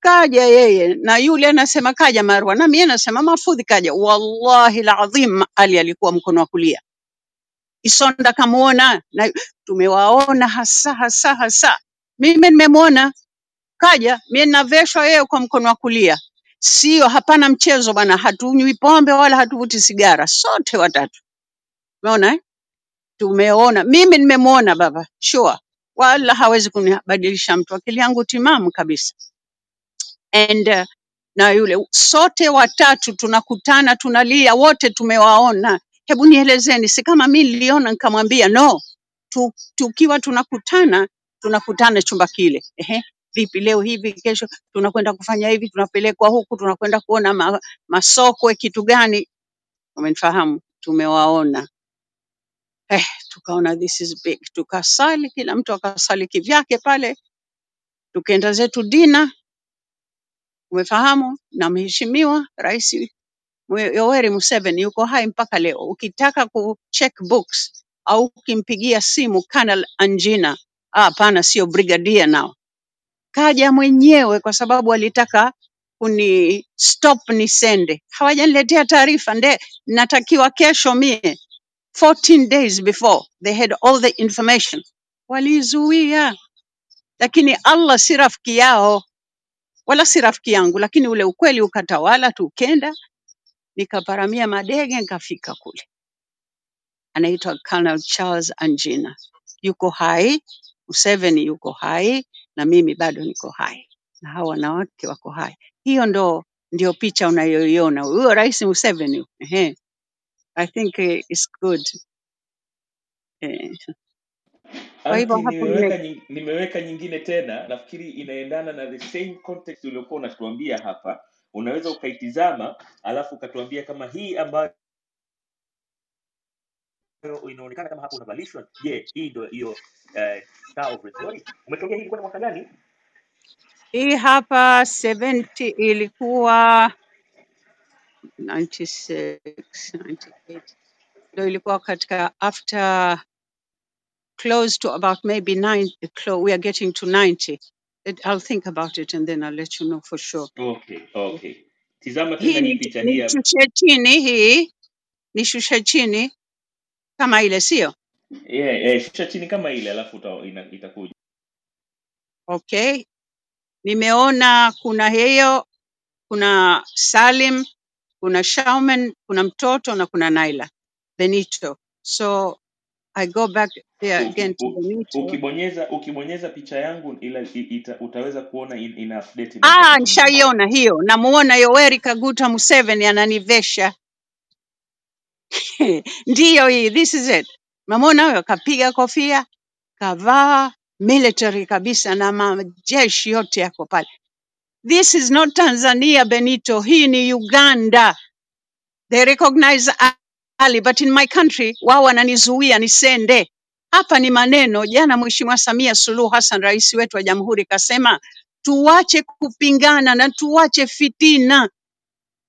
kaja yeye na yule anasema kaja Marwa, na mimi Mafudhi kaja. Wallahi ladhim, Ali alikuwa mkono wa kulia, Isonda kamuona na tumewaona hasa hasa hasa, mimi nimemwona kaja, mimi naveshwa yeye kwa mkono wa kulia. Sio, hapana mchezo bwana, hatunywi pombe wala hatuvuti sigara, sote watatu. Umeona eh? Tumeona, mimi nimemwona baba, sure, wala hawezi kunibadilisha mtu, akili yangu timamu kabisa. And uh, na yule sote watatu tunakutana, tunalia, wote tumewaona. Hebu nielezeni, si kama mi niliona nikamwambia no tu, tukiwa tunakutana tunakutana chumba kile. Ehe, vipi leo hivi, kesho tunakwenda kufanya hivi, tunapelekwa huku, tunakwenda kuona ma, masokwe, kitu gani? Umenifahamu? Tumewaona eh, tukaona this is big, tukasali, kila mtu akasali kivyake pale, tukaenda zetu dina, umefahamu, na mheshimiwa rais Yoweri Museveni yuko hai mpaka leo. Ukitaka ku check books au ukimpigia simu Colonel Anjina, ah, hapana, sio brigadier nao kaja mwenyewe kwa sababu alitaka kuni stop nisende. Hawajaniletea taarifa nde, natakiwa kesho mie 14 days before they had all the information. Walizuia, lakini Allah si rafiki yao wala si rafiki yangu, lakini ule ukweli ukatawala, tukenda nikaparamia madege nikafika kule. Anaitwa Colonel Charles Anjina, yuko hai Museveni yuko hai na mimi bado niko hai na hawa wanawake wako hai. Hiyo ndo ndio picha unayoiona huyo Rais Museveni. Ehe, I think eh, it's good. Eh, kwa hivyo Anti, hapo nimeweka nime, nying, nimeweka nyingine tena, nafikiri inaendana na the same context uliokuwa unatuambia hapa. Unaweza ukaitizama alafu ukatuambia kama hii ambayo inaonekana kama hapo unavalishwa, je, hii ndio hiyo uh, Star of? Umetokea hii ilikuwa mwaka gani? hii hapa 70 ilikuwa 96, 98 ndo ilikuwa katika after close to about maybe 90, we are getting to 90. It, I'll think about it and then I'll let you know for sure. Okay, okay. Tizama tena Hii ni, picha hii shushe chini hii, ni shushe chini kama ile sio? Yeah, yeah, shusha chini kama ile alafu uta, ina, itakuja. Okay. Nimeona kuna hiyo, kuna Salim, kuna Shauman, kuna mtoto na kuna Naila Benito. So I go back again u, ukibonyeza ukibonyeza picha yangu ila ita, utaweza kuona in, ina update Ah, nishaiona hiyo. Namuona Yoweri Kaguta Museveni ananivesha. (laughs) Ndiyo hii, this is it. Mamona huyo kapiga kofia, kavaa military kabisa na majeshi yote yako pale. This is not Tanzania Benito, hii ni Uganda. They recognize Ali, but in my country wao wananizuia nisende. Hapa ni maneno. Jana Mheshimiwa Samia Suluhu Hassan, rais wetu wa jamhuri, kasema tuwache kupingana na tuwache fitina,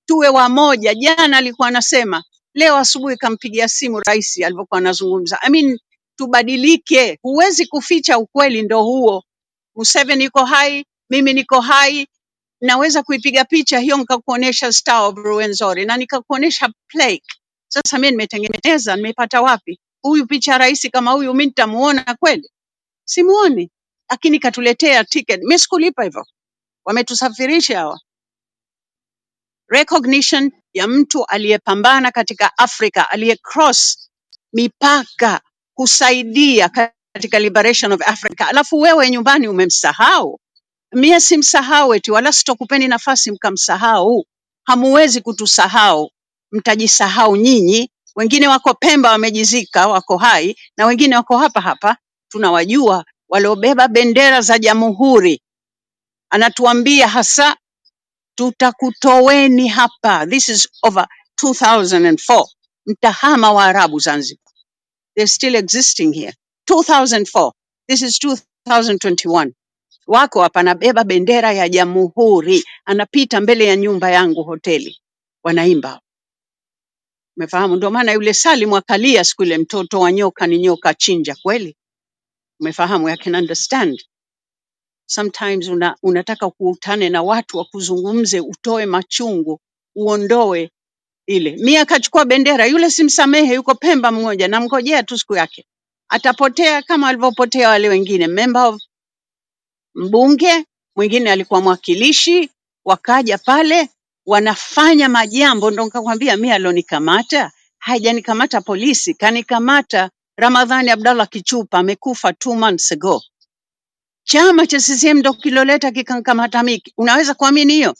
tuwe wamoja. Jana alikuwa anasema, leo asubuhi kampigia simu rais alivyokuwa anazungumza. I mean, tubadilike, huwezi kuficha ukweli, ndo huo. Museveni yuko hai, mimi niko hai, naweza kuipiga picha hiyo nikakuonesha Star of Ruwenzori na nikakuonesha plaque. Sasa mimi nimetengeneza, nimepata wapi? Huyu picha rais kama huyu mimi nitamuona kweli? Simuoni. Lakini katuletea ticket. Mimi sikulipa hivyo. Wametusafirisha hawa. Recognition ya mtu aliyepambana katika Afrika, aliyecross mipaka kusaidia katika liberation of Africa. Alafu wewe nyumbani umemsahau. Mie simsahau eti wala sitokupeni nafasi mkamsahau. Hamuwezi kutusahau, mtajisahau nyinyi. Wengine wako Pemba wamejizika, wako hai, na wengine wako hapa hapa, tunawajua waliobeba bendera za jamhuri. Anatuambia hasa tutakutoweni hapa. This is over 2004. Mtahama Waarabu Zanzibar. They're still existing here. 2004. This is 2021 wako hapa, anabeba bendera ya jamhuri, anapita mbele ya nyumba yangu hoteli, wanaimba. Umefahamu? Ndio maana yule Salim akalia siku ile, mtoto wa nyoka ni nyoka chinja. Kweli umefahamu? I can understand sometimes una, unataka kuutane na watu wakuzungumze, utoe machungu, uondoe ile. Mi akachukua bendera, yule simsamehe, yuko Pemba mmoja, namngojea tu siku yake, atapotea kama alivyopotea wale wengine. Member of mbunge, mwingine alikuwa mwakilishi, wakaja pale wanafanya majambo, ndo nikakwambia mi alonikamata hajanikamata polisi, kanikamata Ramadhani Abdallah Kichupa, amekufa two months ago. Chama cha CCM ndo kiloleta kikankamata miki. Unaweza kuamini hiyo?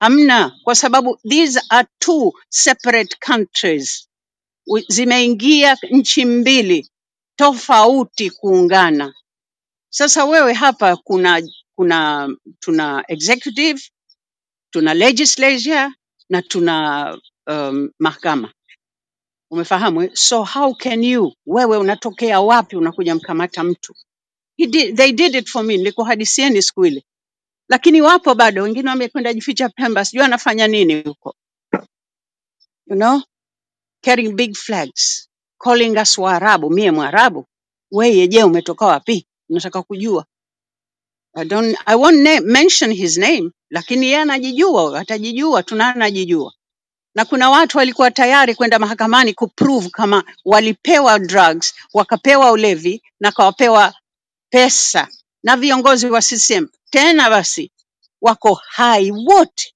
Hamna, kwa sababu these are two separate countries, zimeingia nchi mbili tofauti kuungana. Sasa wewe hapa kuna kuna tuna executive, tuna legislature na tuna um, mahakama. Umefahamu? eh? So how can you wewe unatokea wapi unakuja mkamata mtu? He did, they did it for me, nilikuhadisieni siku ile. Lakini wapo bado wengine wamekwenda jificha Pemba, sijui anafanya nini huko. You know, carrying big flags, calling us Waarabu. Mie Mwarabu? weye je, umetoka wapi? Nataka kujua. I don't, I won't name, mention his name, lakini yeye anajijua, atajijua, tuna anajijua. Na kuna watu walikuwa tayari kwenda mahakamani kuprove kama walipewa drugs, wakapewa ulevi na kawapewa pesa na viongozi wa CCM. Tena basi wako hai wote.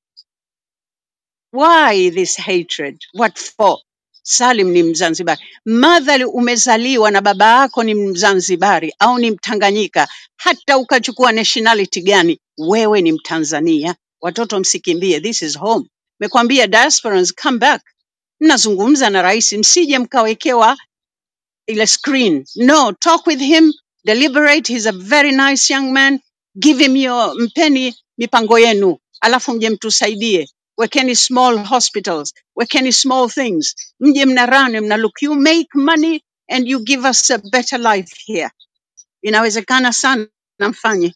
Why this hatred? What for? Salim ni Mzanzibari. Madhali umezaliwa na baba yako ni Mzanzibari au ni Mtanganyika, hata ukachukua nationality gani, wewe ni Mtanzania. Watoto msikimbie, this is home. Mekwambia diasporans come back. Mnazungumza na rais, msije mkawekewa ile screen. No, talk with him, deliberate. He's a very nice young man. Give him your, mpeni mipango yenu, alafu mje mtusaidie. Wekeni small hospitals, wekeni small things. Mje mna mna look. You make money and you give us a better life here. Inawezekana sana, mfanye.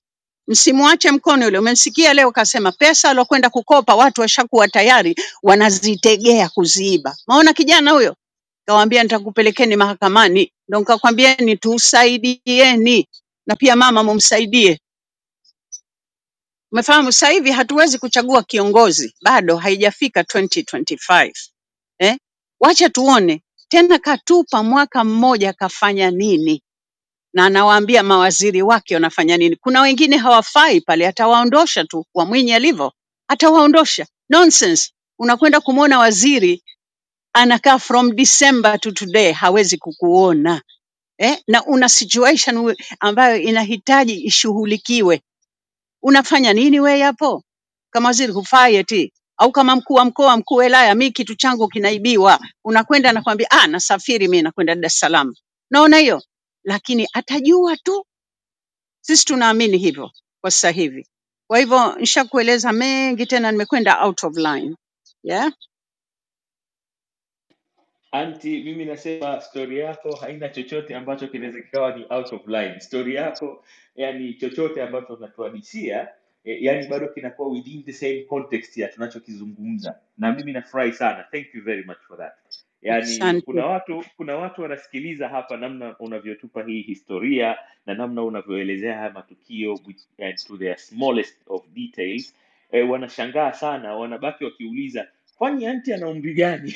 Msimwache mkono yule. Umemsikia leo kasema pesa alokwenda kukopa watu washakuwa tayari wanazitegea kuziiba. Maona kijana huyo? Kawaambia nitakupelekeni mahakamani, ndo nikakwambieni tusaidieni, na pia mama mumsaidie. Umefahamu? Sasa hivi hatuwezi kuchagua kiongozi, bado haijafika 2025 eh? Wacha tuone tena, katupa mwaka mmoja, kafanya nini? Na anawaambia mawaziri wake wanafanya nini. Kuna wengine hawafai pale, atawaondosha tu, wa Mwinyi alivyo, atawaondosha. Nonsense! Unakwenda kumwona waziri anakaa from December to today, hawezi kukuona eh, na una situation ambayo inahitaji ishughulikiwe, unafanya nini we hapo kama waziri? Hufai eti au kama mkuu wa mkoa, mkuu wa wilaya, mi kitu changu kinaibiwa, unakwenda nakwambia, ah, nasafiri mi nakwenda Dar es Salaam. Naona hiyo, lakini atajua tu, sisi tunaamini hivyo kwa sasa hivi. Kwa hivyo nishakueleza mengi tena, nimekwenda out of line yeah. Anti, mimi nasema stori yako haina chochote ambacho kinaweza kikawa ni out of line. Stori yako yani, chochote ambacho unatuhadisia eh, yani bado kinakuwa within the same context ya tunachokizungumza, na mimi nafurahi sana. Thank you very much for that. Yani kuna watu kuna watu wanasikiliza hapa namna unavyotupa hii historia na namna unavyoelezea haya matukio which, eh, to their smallest of details e, wanashangaa sana, wanabaki wakiuliza kwani anti ana umri gani?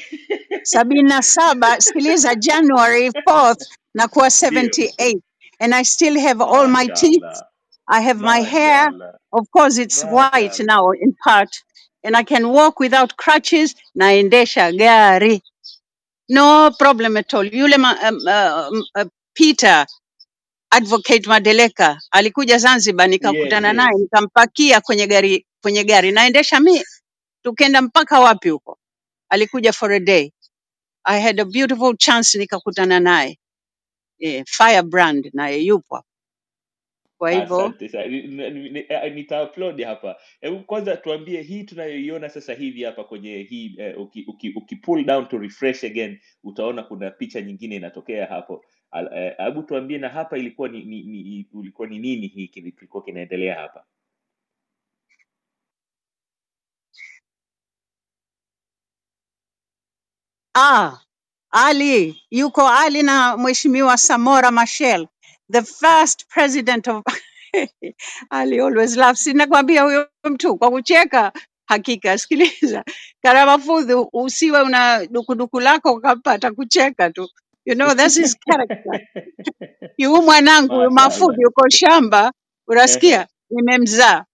sabini na saba. Sikiliza, January 4th nakuwa Ndio, 78 and I still have all my teeth. I have my hair. Of course, it's white now in part, and I can walk without crutches. Naendesha gari, no problem at all. Yule ma, um, uh, um, uh, Peter Advocate Madeleka alikuja Zanzibar, nikakutana naye, nikampakia kwenye gari kwenye gari naendesha mi, tukenda mpaka wapi huko. Alikuja for a day. I had a beautiful chance nikakutana naye eh, Firebrand naye yupo. Kwa hivyo Asante sana. Ni- ni- ni- eh, Nita-upload hapa. Hebu kwanza tuambie hii tunayoiona sasa hivi hapa kwenye hii eh, uki, uki, uki pull down to refresh again utaona kuna picha nyingine inatokea hapo. Al- eh, Hebu tuambie na hapa ilikuwa ni, ni, ni ulikuwa ni nini hii kili- kilikuwa kinaendelea hapa? ah, Ali yuko Ali na Mheshimiwa Samora Machel, the first president of (laughs) Ali always laughs. Nakwambia huyo mtu kwa kucheka. Hakika, sikiliza, Karamafudhi, usiwe una dukuduku lako ukapata kucheka tu. You know, that's his character. (laughs) Yu mwanangu huyu. Mafudhi yuko shamba, Ehe. unasikia, nimemzaa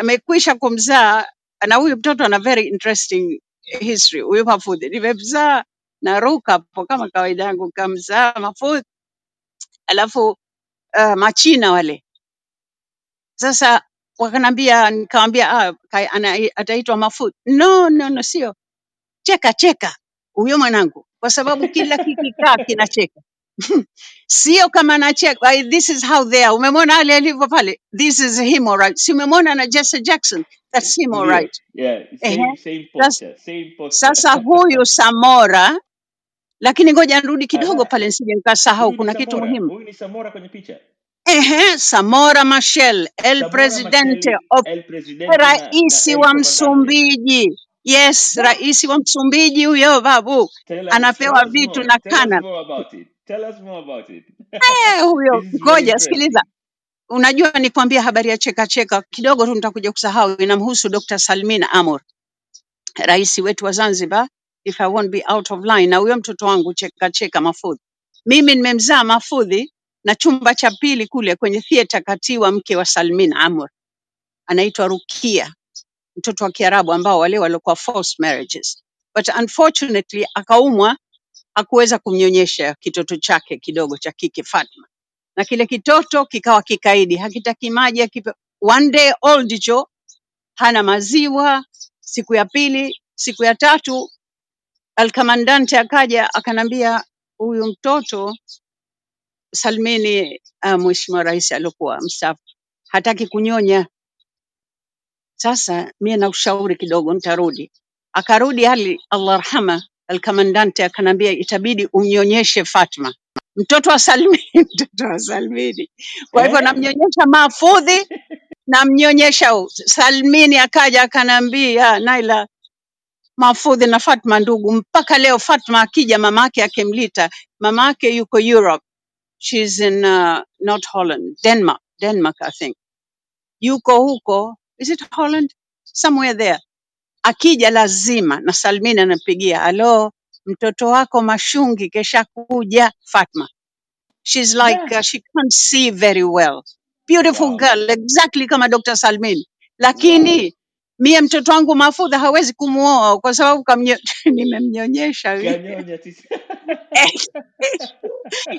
amekwisha kumzaa na huyu mtoto ana very interesting history huyu Mafudhi. Nimemzaa naruka hapo kama kawaida yangu, kamzaa Mafudhi alafu uh, Machina wale sasa wakanambia, nikamwambia ah, kai- ana- ataitwa Mafudhi. No, no, no, sio cheka cheka huyo mwanangu, kwa sababu kila kikikaa kinacheka (laughs) sio kama anacheka. This is how they are. Umemwona Ali alivyo pale, this is him alright. Si umemwona na Jesse Jackson, that's him Ndio. alright. Yeah, Ehe. same same Sasa, posture, same posture. sasa huyu Samora, lakini ngoja nirudi kidogo pale nisije nikasahau, kuna kitu Samora. muhimu. Huyu ni Samora kwenye picha. Ehe, Samora Machel, el Samora presidente Machel, of el presidente na, na raisi el wa comandante. Msumbiji. Yes, raisi wa Msumbiji huyo babu, tell us, tell anapewa us vitu more. na Tell us kana. more about it. Tell us more about it. Eh, huyo This is very ngoja sikiliza, unajua nikwambia habari ya chekacheka cheka kidogo tu, nitakuja kusahau. Inamhusu Dr. Salmin Amur, rais wetu wa Zanzibar, if I won't be out of line, na huyo mtoto wangu cheka cheka Mafudhi. Mimi nimemzaa Mafudhi na chumba cha pili kule kwenye theater katiwa mke wa Salmin Amr, anaitwa Rukia mtoto wa Kiarabu ambao wale walikuwa forced marriages. But unfortunately akaumwa hakuweza kumnyonyesha kitoto chake kidogo cha kike Fatma, na kile kitoto kikawa kikaidi, hakitaki maji. hakipe- One day old hicho, hana maziwa. Siku ya pili, siku ya tatu, alkamandante akaja akanambia, huyu mtoto Salmini, uh, mheshimiwa rais aliokuwa mstaafu, hataki kunyonya Sasa mie na ushauri kidogo, nitarudi. Akarudi Ali Allah arhama, alkamandante akanambia itabidi umnyonyeshe Fatma, mtoto wa Salmini, (laughs) mtoto wa Salmini. Kwa hivyo eh? namnyonyesha Mahfudhi, namnyonyesha u- Salmini. Akaja akanambia Naila, Mahfudhi na Fatma ndugu. Mpaka leo Fatma akija mamake akimlita, mamake yuko Europe, she's in uh, not Holland, Denmark, Denmark I think, yuko huko, is it Holland? Somewhere there akija lazima na Salmin anampigia alo, mtoto wako Mashungi kesha kuja Fatma. She's like Yeah. uh, she can't see very well. Beautiful Wow. girl, exactly kama Dr. Salmin. Wow. Lakini mie mtoto wangu Mafudha hawezi kumuoa kwa sababu kamnyo, (laughs) nimemnyonyesha. Kanyonya tisi.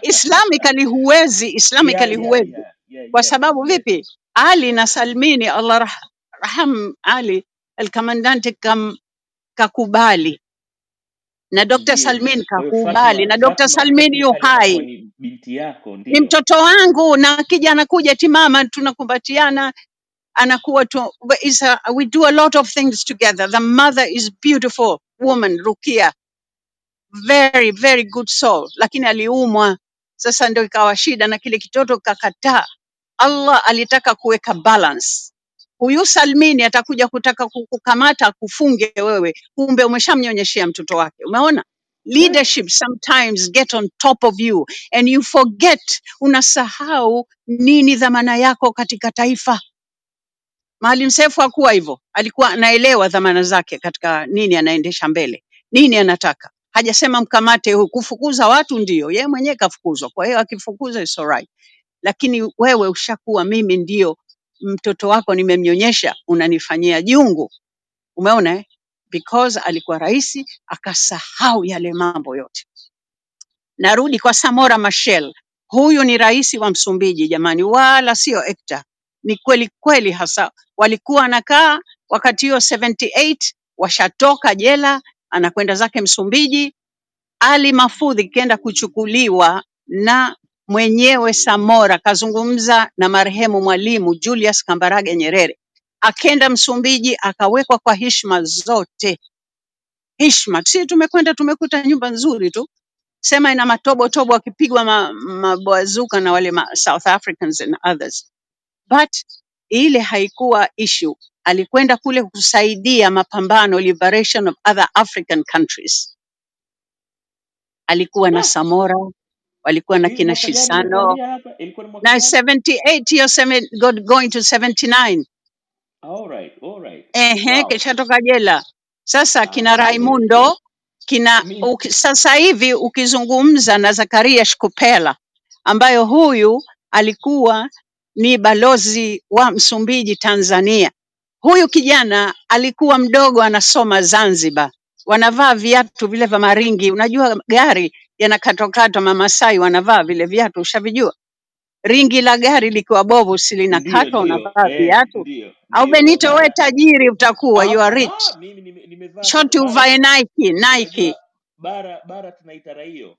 Islamically huwezi, yeah, Islamically yeah, huwezi. yeah. Yeah, Kwa sababu yes. vipi? Ali na Salmini, Allah rah- raham Ali, alkamandante kam, kakubali na Dr. Ndio. Salmin Kwa hiyo kakubali, Fatma na Dr. Fatma Salmin yu hai, ni binti yako ni ndio. mtoto wangu, na akija anakuja timama, tunakumbatiana, anakuwa tu, is a, we do a lot of things together. The mother is beautiful woman, Rukia, very very good soul, lakini aliumwa. Sasa ndio ikawa shida, na kile kitoto kakataa. Allah alitaka kuweka balance. Huyu Salmini atakuja kutaka kukukamata akufunge wewe, kumbe umeshamnyonyeshea mtoto wake. Umeona? Leadership sometimes get on top of you and you forget, unasahau nini dhamana yako katika taifa. Maalim Seif hakuwa hivyo, alikuwa anaelewa dhamana zake katika nini anaendesha mbele, nini anataka. Hajasema mkamate huyu, kufukuza watu ndio yeye mwenyewe kafukuzwa, kwa hiyo akifukuza is alright lakini wewe ushakuwa mimi ndio mtoto wako nimemnyonyesha, unanifanyia jungu. Umeona eh? Because alikuwa rais akasahau yale mambo yote. Narudi kwa Samora Machel, huyu ni rais wa Msumbiji jamani, wala sio actor. Ni kweli kweli hasa. Walikuwa anakaa wakati huo 78 washatoka jela, anakwenda zake Msumbiji, ali Mafudhi kenda kuchukuliwa na mwenyewe Samora, kazungumza na marehemu Mwalimu Julius Kambarage Nyerere, akenda Msumbiji akawekwa kwa heshima zote, heshima. Sisi tumekwenda tumekuta nyumba nzuri tu, sema ina matobo tobo, akipigwa ma, na wale ma South Africans and others, but ile haikuwa issue. Alikwenda kule kusaidia mapambano liberation of other African countries. Alikuwa na Samora walikuwa na kina Shisano na gani? 78 hiyo seme- go- going to 79 All right, all right. ehe, kishatoka jela. Sasa Ah, kina. Raimundo kina uki, sasa hivi ukizungumza na Zakaria Shkupela ambayo huyu alikuwa ni balozi wa Msumbiji Tanzania. Huyu kijana alikuwa mdogo, anasoma Zanzibar, wanavaa viatu vile vya maringi. Unajua gari yanakatwakatwa, Mamasai wanavaa vile viatu, ushavijua? ringi la gari likiwa bovu si ndio ndio unavaa eh, viatu. ndio Au ndio Benito, we bara tajiri utakuwa, you are rich, ah, mimi nime- nimevaa shoti bara uvae Nike, Nike. bara bara tunaita raio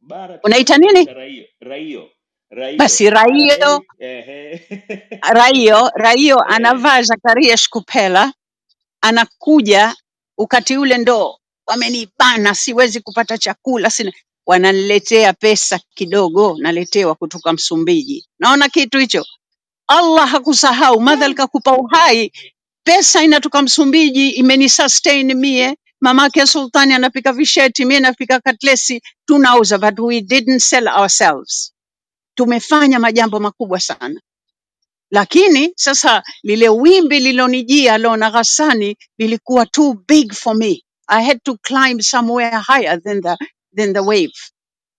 bara Unaita tuna, nini? raio raio raio Basi Raio, (laughs) Raio, Raio eh anavaa Zakaria Shkupela, anakuja wakati ule ndo wamenibana, siwezi kupata chakula, sina wananiletea pesa kidogo, naletewa kutoka Msumbiji. Naona kitu hicho. Allah hakusahau, madhal da kakupa uhai pesa inatoka Msumbiji imenisustain mie. Mamake Sultani anapika visheti, mie napika katlesi, tunauza, but we didn't sell ourselves. Tumefanya majambo makubwa sana, lakini sasa lile wimbi lilonijia lona Ghassani lilikuwa too big for me. I had to climb somewhere higher than the, than the wave.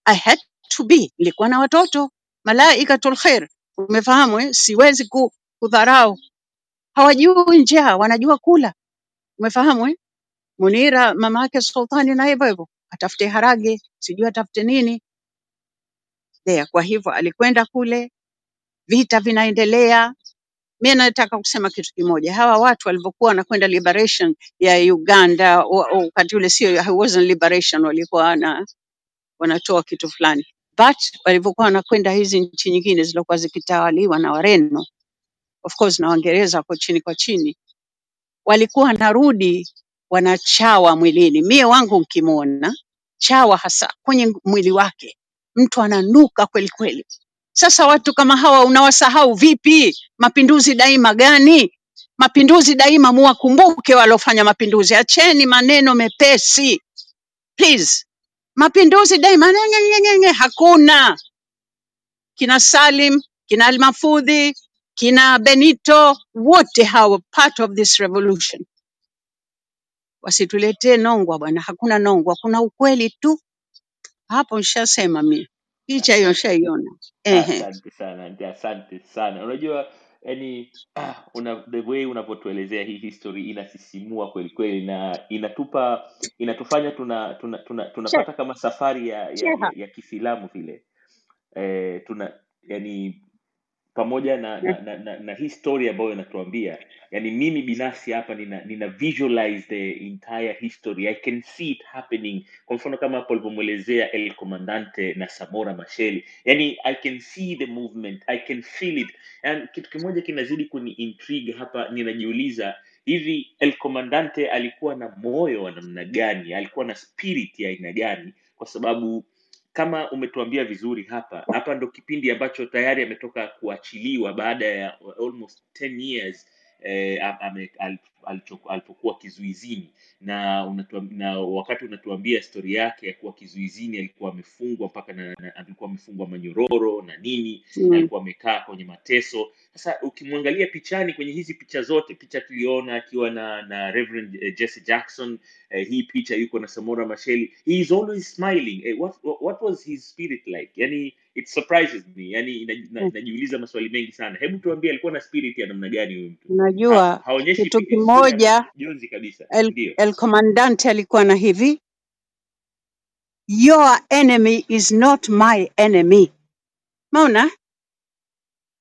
I had to be. Nilikuwa na watoto malaikatul khair, umefahamu eh? Siwezi ku, kudharau. Hawajui njaa, wanajua kula, umefahamu eh? Munira mama yake Sultani naye hivyo hivyo. atafute harage, sijui atafute nini there. Kwa hivyo alikwenda kule, vita vinaendelea. Mimi nataka kusema kitu kimoja, hawa watu walivyokuwa wanakwenda liberation ya Uganda, wa- wa- wakati ule sio, wasn't liberation, walikuwa wana, wanatoa kitu fulani, but walivyokuwa wanakwenda hizi nchi nyingine zilizokuwa zikitawaliwa na Wareno, of course na Waingereza wako chini kwa chini walikuwa wanarudi wanachawa mwilini. Mie wangu nkimwona chawa hasa kwenye mwili wake, mtu ananuka kweli kweli. Sasa watu kama hawa unawasahau vipi? Mapinduzi daima gani? Mapinduzi daima, muwakumbuke waliofanya mapinduzi. Acheni maneno mepesi please. Mapinduzi daima nye, nye, nye. Hakuna kina Salim, kina Almafudhi, kina Benito, wote hawa part of this revolution wasituletee nongwa bwana, hakuna nongwa, kuna ukweli tu. Hapo nshasema mimi, picha hiyo nshaiona. Ehe, asante sana, nti asante sana. Unajua yani ah, una, the way unavyotuelezea hii history inasisimua kweli kweli na inatupa inatufanya tuna, tuna, tuna, Che- tunapata kama safari ya ya, ya, ya kifilamu vile. Eh, tuna yani pamoja na na, na, na, na hii story ambayo inatuambia yani mimi binafsi hapa nina, nina visualize the entire history. I can see it happening. Kwa mfano kama hapo alivyomwelezea el comandante na samora masheli. Yani i can see the movement. I can feel it. And kitu kimoja kinazidi kuni intrigue hapa ninajiuliza hivi el comandante alikuwa na moyo wa namna gani? Alikuwa na spirit ya aina gani? Kwa sababu kama umetuambia vizuri hapa hapa ndo kipindi ambacho tayari ametoka kuachiliwa baada ya almost 10 years eh, ame- al- alicho- alipokuwa kizuizini. Na unatuam, na wakati unatuambia stori yake ya kuwa kizuizini alikuwa amefungwa mpaka na, na alikuwa amefungwa manyororo na nini mm, alikuwa amekaa kwenye mateso. Sasa ukimwangalia pichani kwenye hizi picha zote picha tuliona akiwa na na Reverend eh, Jesse Jackson eh, hii picha yuko na Samora masheli he is always smiling. What, what what was his spirit like? Yani it surprises me yani ina- na- eh. najiuliza maswali mengi sana hebu tuambie alikuwa na spirit ya namna gani huyu mtu ha, haonyeshi kitu pi- kimoja, jonzi kabisa el, ndio el comandante alikuwa na hivi, your enemy is not my enemy. Maona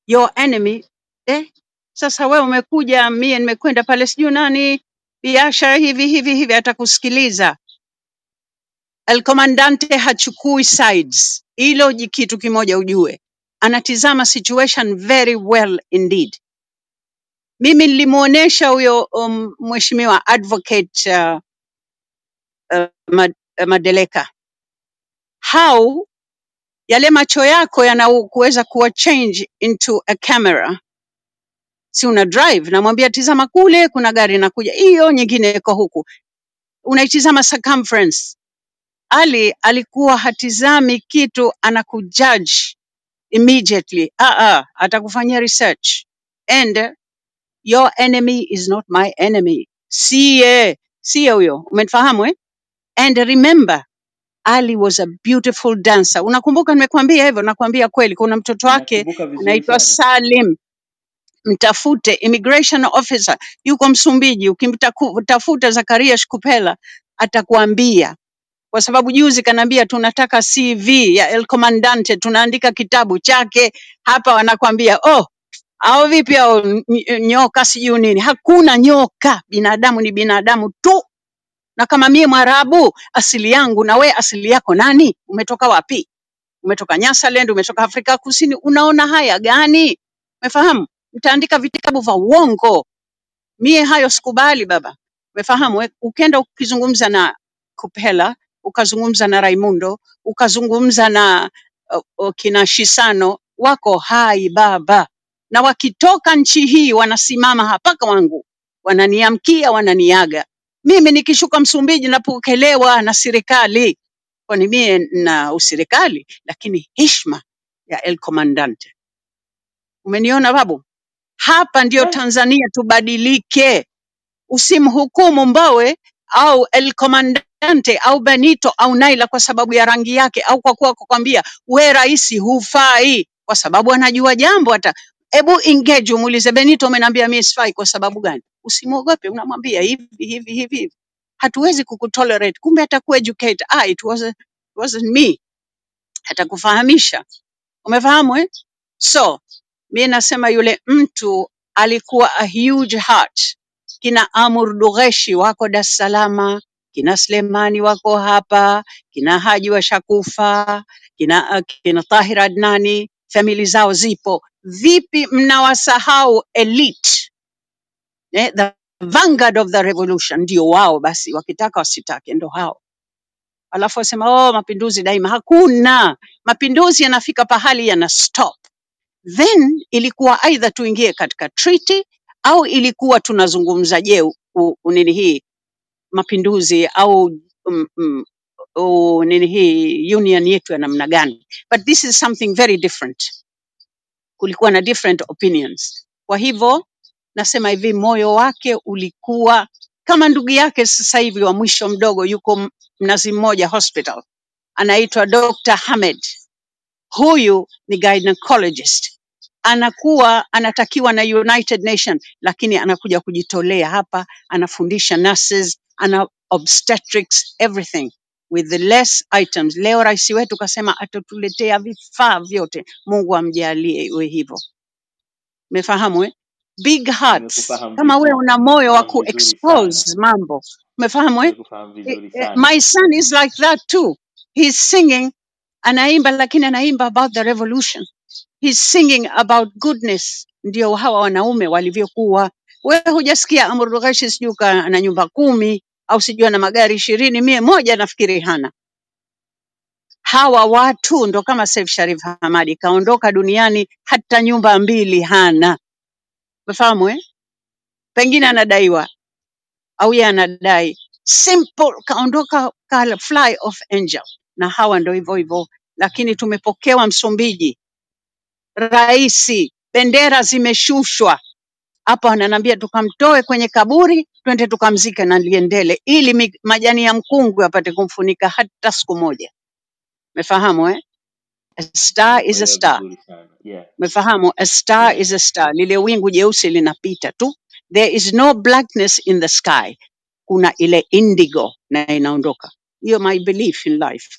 your enemy eh? Sasa wewe umekuja, mie nimekwenda pale, sijui nani biashara hivi hivi hivi, atakusikiliza El Comandante hachukui sides. Hilo ji- kitu kimoja ujue, anatizama situation very well indeed. Mimi nilimuonesha huyo um, mheshimiwa advocate uh, uh, Mad- uh, Madeleka how yale macho yako yanakuweza kuwa change into a camera. Si una drive, namwambia tizama kule, kuna gari inakuja, hiyo nyingine iko huku, unaitizama circumference. Ali alikuwa hatizami kitu, anakujudge immediately. Ah, ah, atakufanyia research. And your enemy is not my enemy. Siye, siye huyo. Umenifahamu eh? And remember, Ali was a beautiful dancer. Unakumbuka nimekuambia hivyo? Nakwambia kweli, kuna mtoto wake nakumbuka vizuri anaitwa sana Salim, mtafute immigration officer, yuko Msumbiji. Ukimtafuta Zakaria Shkupela atakuambia kwa sababu juzi kanaambia tunataka CV ya El Comandante, tunaandika kitabu chake hapa, wanakwambia oh, au vipi au nyoka sijui nini. Hakuna nyoka, binadamu ni binadamu tu. Na kama mie Mwarabu asili yangu na we asili yako nani? Umetoka wapi? Umetoka Nyasaland, umetoka Afrika Kusini, unaona haya gani? Umefahamu? Mtaandika vitabu vya uongo Mie hayo sikubali baba, umefahamu? Ukenda ukizungumza na Kupela, ukazungumza na Raimundo, ukazungumza na uh, kina Shisano, wako hai baba, na wakitoka nchi hii wanasimama hapa kwangu, wananiamkia, wananiaga. Mimi nikishuka Msumbiji napokelewa na serikali, kwani mie na userikali, lakini heshima ya El Comandante. Umeniona babu? Hapa ndio ah, Tanzania tubadilike Usimhukumu Mbowe au El Comandante au Benito au Naila kwa sababu ya rangi yake au kwa kuwa kukwambia we rais hufai kwa sababu anajua jambo hata hebu engage umuulize Benito, umeniambia mimi sifai kwa sababu gani? Usimwogope, unamwambia hivi hivi hivi hivi. hatuwezi kukutolerate. Kumbe atakueducate. Ah, it wasn't, wasn't me, atakufahamisha. Umefahamu eh? So mi nasema yule mtu alikuwa a huge heart. Kina Amur Dugheshi wako Dar es Salaam, kina Slemani wako hapa, kina Haji washakufa, kina, uh, kina Tahir Adnani, famili zao zipo. Vipi mnawasahau elite eh, the vanguard of the revolution? Ndio wao basi, wakitaka wasitake, ndo hao. Alafu wasema oh, mapinduzi daima. Hakuna mapinduzi, yanafika pahali yana stop then ilikuwa aidha tuingie katika treaty au ilikuwa tunazungumza je nini hii mapinduzi au um, um, oh, nini hii union yetu ya namna gani. But this is something very different. Kulikuwa na different opinions. Kwa hivyo nasema hivi moyo wake ulikuwa kama ndugu yake sasa hivi wa mwisho mdogo yuko mnazi mmoja hospital. Anaitwa Dr. Hamed. Huyu ni gynecologist anakuwa anatakiwa na United Nation, lakini anakuja kujitolea hapa, anafundisha nurses, ana obstetrics everything with the less items. Leo rais wetu kasema atatuletea vifaa vyote, Mungu amjalie iwe hivyo. Umefahamu eh? Big hearts. nimekufahamu Kama we vizuri una moyo wa nimekufahamu vizuri sana ku-expose mambo, umefahamu eh? nimekufahamu Eh, vizuri eh, sana My son is like that too. He's singing, anaimba lakini anaimba about the revolution. He's singing about goodness. Ndio hawa wanaume walivyokuwa. Wewe hujasikia Amr Ghashi sijui na nyumba kumi au sijui na magari ishirini, mie moja nafikiri hana. Hawa watu ndo kama Saif Sharif Hamadi kaondoka duniani hata nyumba mbili hana. Umefahamu eh? Pengine anadaiwa au yeye anadai simple, kaondoka ka fly of angel. Na hawa ndo hivyo hivyo, lakini tumepokewa Msumbiji, raisi, bendera zimeshushwa hapa, wananiambia tukamtoe kwenye kaburi twende tukamzike na Liendele ili mi- majani ya mkungu yapate kumfunika hata siku moja. Umefahamu eh? A star is a star. vizuri sana yeah Umefahamu? A star yeah is a star. Lile wingu jeusi linapita tu. There is no blackness in the sky. Kuna ile indigo na inaondoka. Hiyo my belief in life.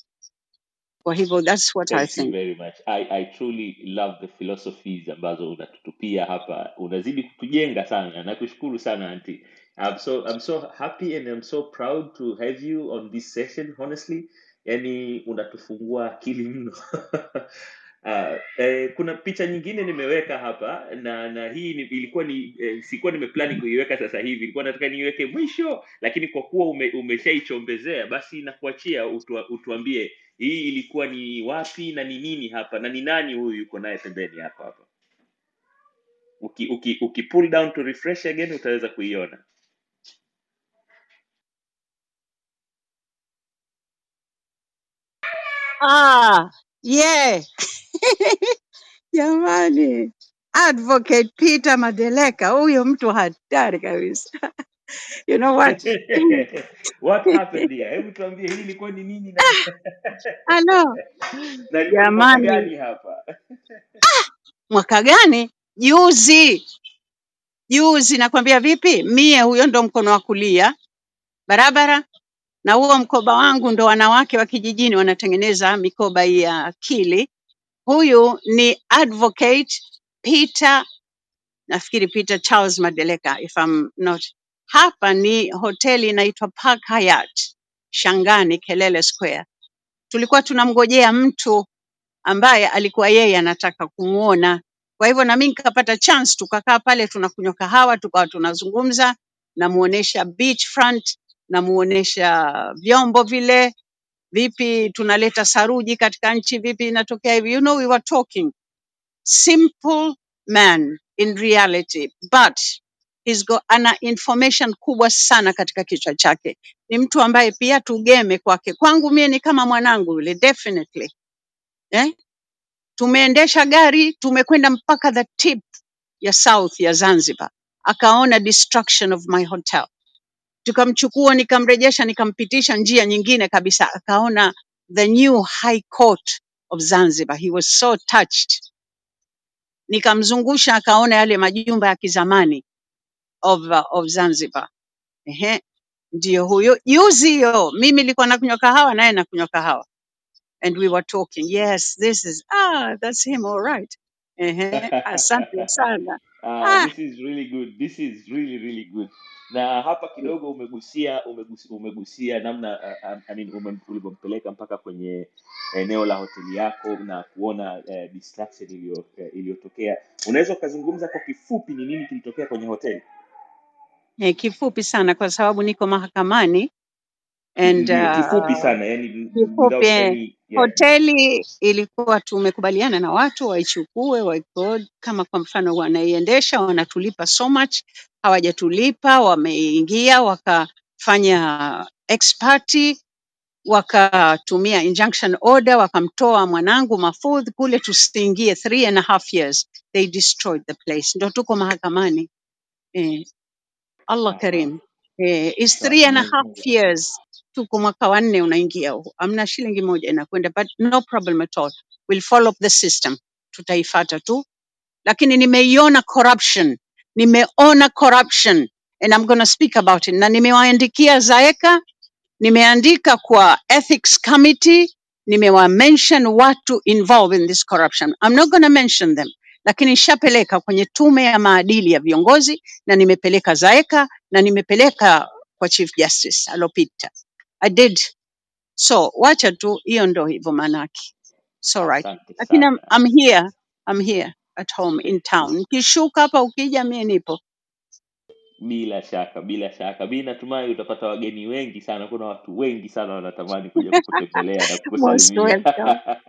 Kwa hivyo that's what Thank I think. very much. I, I truly love the philosophies ambazo unatutupia hapa. Unazidi kutujenga sana. Nakushukuru sana auntie. I'm so I'm so happy and I'm so proud to have you on this session honestly. Yani unatufungua akili mno. (laughs) Uh, eh, kuna picha nyingine nimeweka hapa na na hii ni, ilikuwa ni eh, sikuwa nimeplani kuiweka sasa hivi, ilikuwa nataka niiweke mwisho, lakini kwa kuwa ume, umeshaichombezea basi nakuachia utua, utuambie hii ilikuwa ni wapi na ni nini hapa na ni nani huyu yuko naye pembeni hapa hapa uki, uki, uki pull down to refresh again utaweza kuiona Ah, yeah. (laughs) Jamani. Advocate Peter Madeleka, huyo mtu hatari kabisa. (laughs) (laughs) You know what? (laughs) what (laughs) happened here hebu tuambie hii ilikuwa ni nini na Hello. na ilikuwa ni mwaka Jamani, gani hapa mwaka gani? Juzi. Juzi nakwambia vipi? Mie huyo ndo mkono wa kulia barabara, na huo mkoba wangu ndo wanawake wa kijijini wanatengeneza mikoba hii ya akili. Huyu ni advocate Peter, nafikiri Peter Charles Madeleka if I'm not. Hapa ni hoteli inaitwa Park Hyatt Shangani, Kelele Square. Tulikuwa tunamngojea mtu ambaye alikuwa yeye anataka kumwona. Kwa hivyo na mimi nikapata chance, tukakaa pale tunakunywa kahawa, tukawa tunazungumza, namuonesha beachfront, namuonesha vyombo vile, vipi tunaleta saruji katika nchi, vipi inatokea hivi. You know, we were talking simple man in reality but he's got ana information kubwa sana katika kichwa chake. Ni mtu ambaye pia tugeme kwake. Kwangu mie ni kama mwanangu yule definitely eh? Tumeendesha gari, tumekwenda mpaka the tip ya south ya Zanzibar, akaona destruction of my hotel. Tukamchukua, nikamrejesha, nikampitisha njia nyingine kabisa, akaona the new high court of Zanzibar. He was so touched. Nikamzungusha, akaona yale majumba ya kizamani of, uh, of Zanzibar. Ehe. ndiyo huyo. Juzi hiyo mimi nilikuwa nakunywa kahawa naye nakunywa kahawa, and we were talking. Yes, this is ah, that's him all right. Ehe, (laughs) asante sana. Ah, Ah, this is really good. This is really really good. Na hapa kidogo umegusia umegusia, umegusia namna uh, uh, I mean, ume, ulivyompeleka mpaka kwenye eneo la hoteli yako na kuona uh, distraction iliyo eh, iliyotokea. Unaweza ukazungumza kwa kifupi ni nini kilitokea kwenye hoteli? Eh, kifupi sana kwa sababu niko mahakamani and uh, kifupi sana, yani kifupi eh, any yeah. hoteli ilikuwa tumekubaliana na watu waichukue waikod, kama kwa mfano wanaiendesha wanatulipa so much, hawajatulipa wameingia wakafanya expati wakatumia injunction order wakamtoa mwanangu Mafudh kule tusiingie three and a half years. They destroyed the place. Ndo tuko mahakamani. Eh, Allah Karim. eh, is three and a half years tuko mwaka wa nne unaingia huu amna shilingi moja inakwenda but no problem at all. We'll follow up the system. Tutaifata tu. Lakini nimeiona corruption. Nimeona corruption. And I'm gonna speak about it. Na nimewaandikia Zaeka Nimeandika kwa ethics committee, nimewa mention watu involved in this corruption. I'm not gonna mention them, lakini nishapeleka kwenye tume ya maadili ya viongozi na nimepeleka Zaeka na nimepeleka kwa Chief Justice alopita. I did. So wacha tu hiyo ndo hivyo manake. So right. Lakini I'm. I'm here. I'm here at home in town. Nikishuka hapa ukija mie nipo. Bila shaka, bila shaka. Mi natumai utapata wageni wengi sana. Kuna watu wengi sana wanatamani kuja kukutembelea na kukusalimia. (laughs)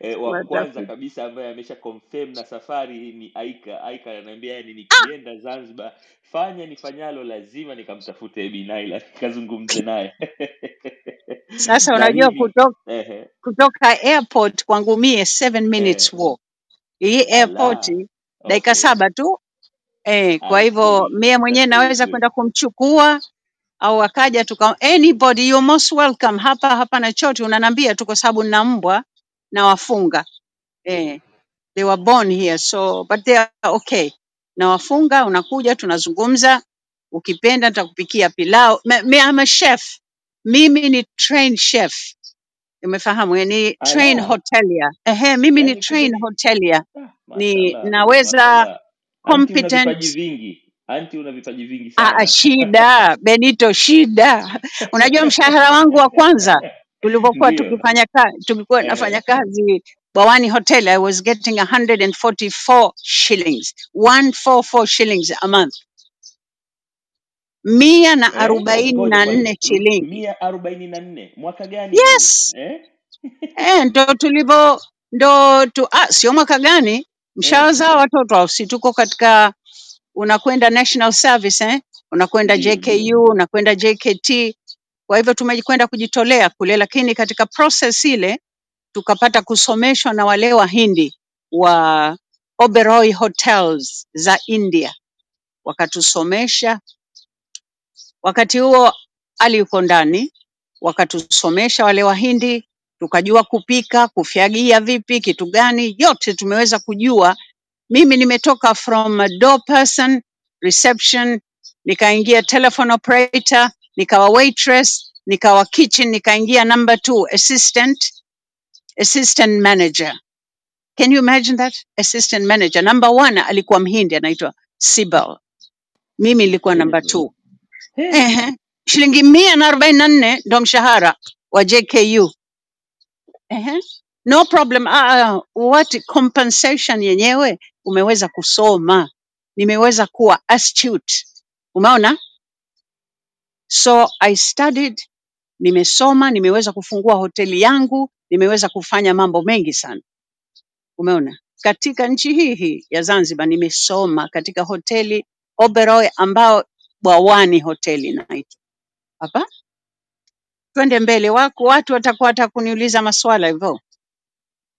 E, wa kwanza kabisa ambaye amesha confirm na safari ni Aika. Aika ananiambia yani, nikienda Zanzibar, fanya nifanyalo, lazima nikamtafute binaila nikazungumze naye (laughs) Sasa unajua kutoka ehe, kutoka airport kwangu mie seven minutes eh, walk. Hii airport dakika okay, saba tu eh, kwa hivyo mie mwenyewe naweza kwenda kumchukua au akaja tuka anybody you most welcome. Hapa hapana chote unanambia tu kwa sababu nina mbwa na wafunga eh, they were born here so but they are okay. Na wafunga unakuja tunazungumza. Ukipenda nitakupikia pilau. Me, me, I'm a chef. Mimi ni trained chef. Umefahamu eh, ni train hotelier. Ehe mimi ni yani kumbe train ni hotelier. Ah, ni naweza. Anti una vipaji competent vingi, anti una vipaji vingi Ah, ah, sana. shida. (laughs) Benito, shida. Unajua mshahara wangu wa kwanza? Tulivyokuwa Ndio, tukifanya kazi, tulikuwa nafanya ehe, kazi Bawani Hotel, I was getting 144 shillings, 144 shillings a month, mia na eh, arobaini ngoja na kwanza, nne M- shilingi. mia arobaini na nne. Mwaka gani? Huu Yes, eh? eh, ndo tulivyo ndo tu, ah, sio mwaka gani, Eh, mshawazaa watoto si tuko katika unakwenda national service eh? unakwenda ndio, JKU unakwenda JKT. Kwa hivyo tumekwenda kujitolea kule, lakini katika process ile tukapata kusomeshwa na wale Wahindi wa Oberoi Hotels za India, wakatusomesha. Wakati huo Ali yuko ndani, wakatusomesha wale Wahindi, tukajua kupika, kufyagia vipi, kitu gani, yote tumeweza kujua mimi nimetoka from door person, reception, nikaingia telephone operator, nikawa waitress, nikawa kitchen, nikaingia number two, assistant, assistant manager. Can you imagine that? Assistant manager. Number one alikuwa mhindi anaitwa Sibel. Mimi nilikuwa number two. eh, Ehe. Shilingi mia na arobaini na nne ndo mshahara wa JKU. Ehe. No problem. Ah, ah, what compensation yenyewe umeweza kusoma. Nimeweza kuwa astute. Umeona? So I studied, nimesoma, nimeweza kufungua hoteli yangu, nimeweza kufanya mambo mengi sana. Umeona? Katika nchi hii hii ya Zanzibar nimesoma katika hoteli Oberoi ambao Bwawani hoteli naitwa Hapa twende mbele, wako watu watakuwa watakuniuliza maswala hivyo.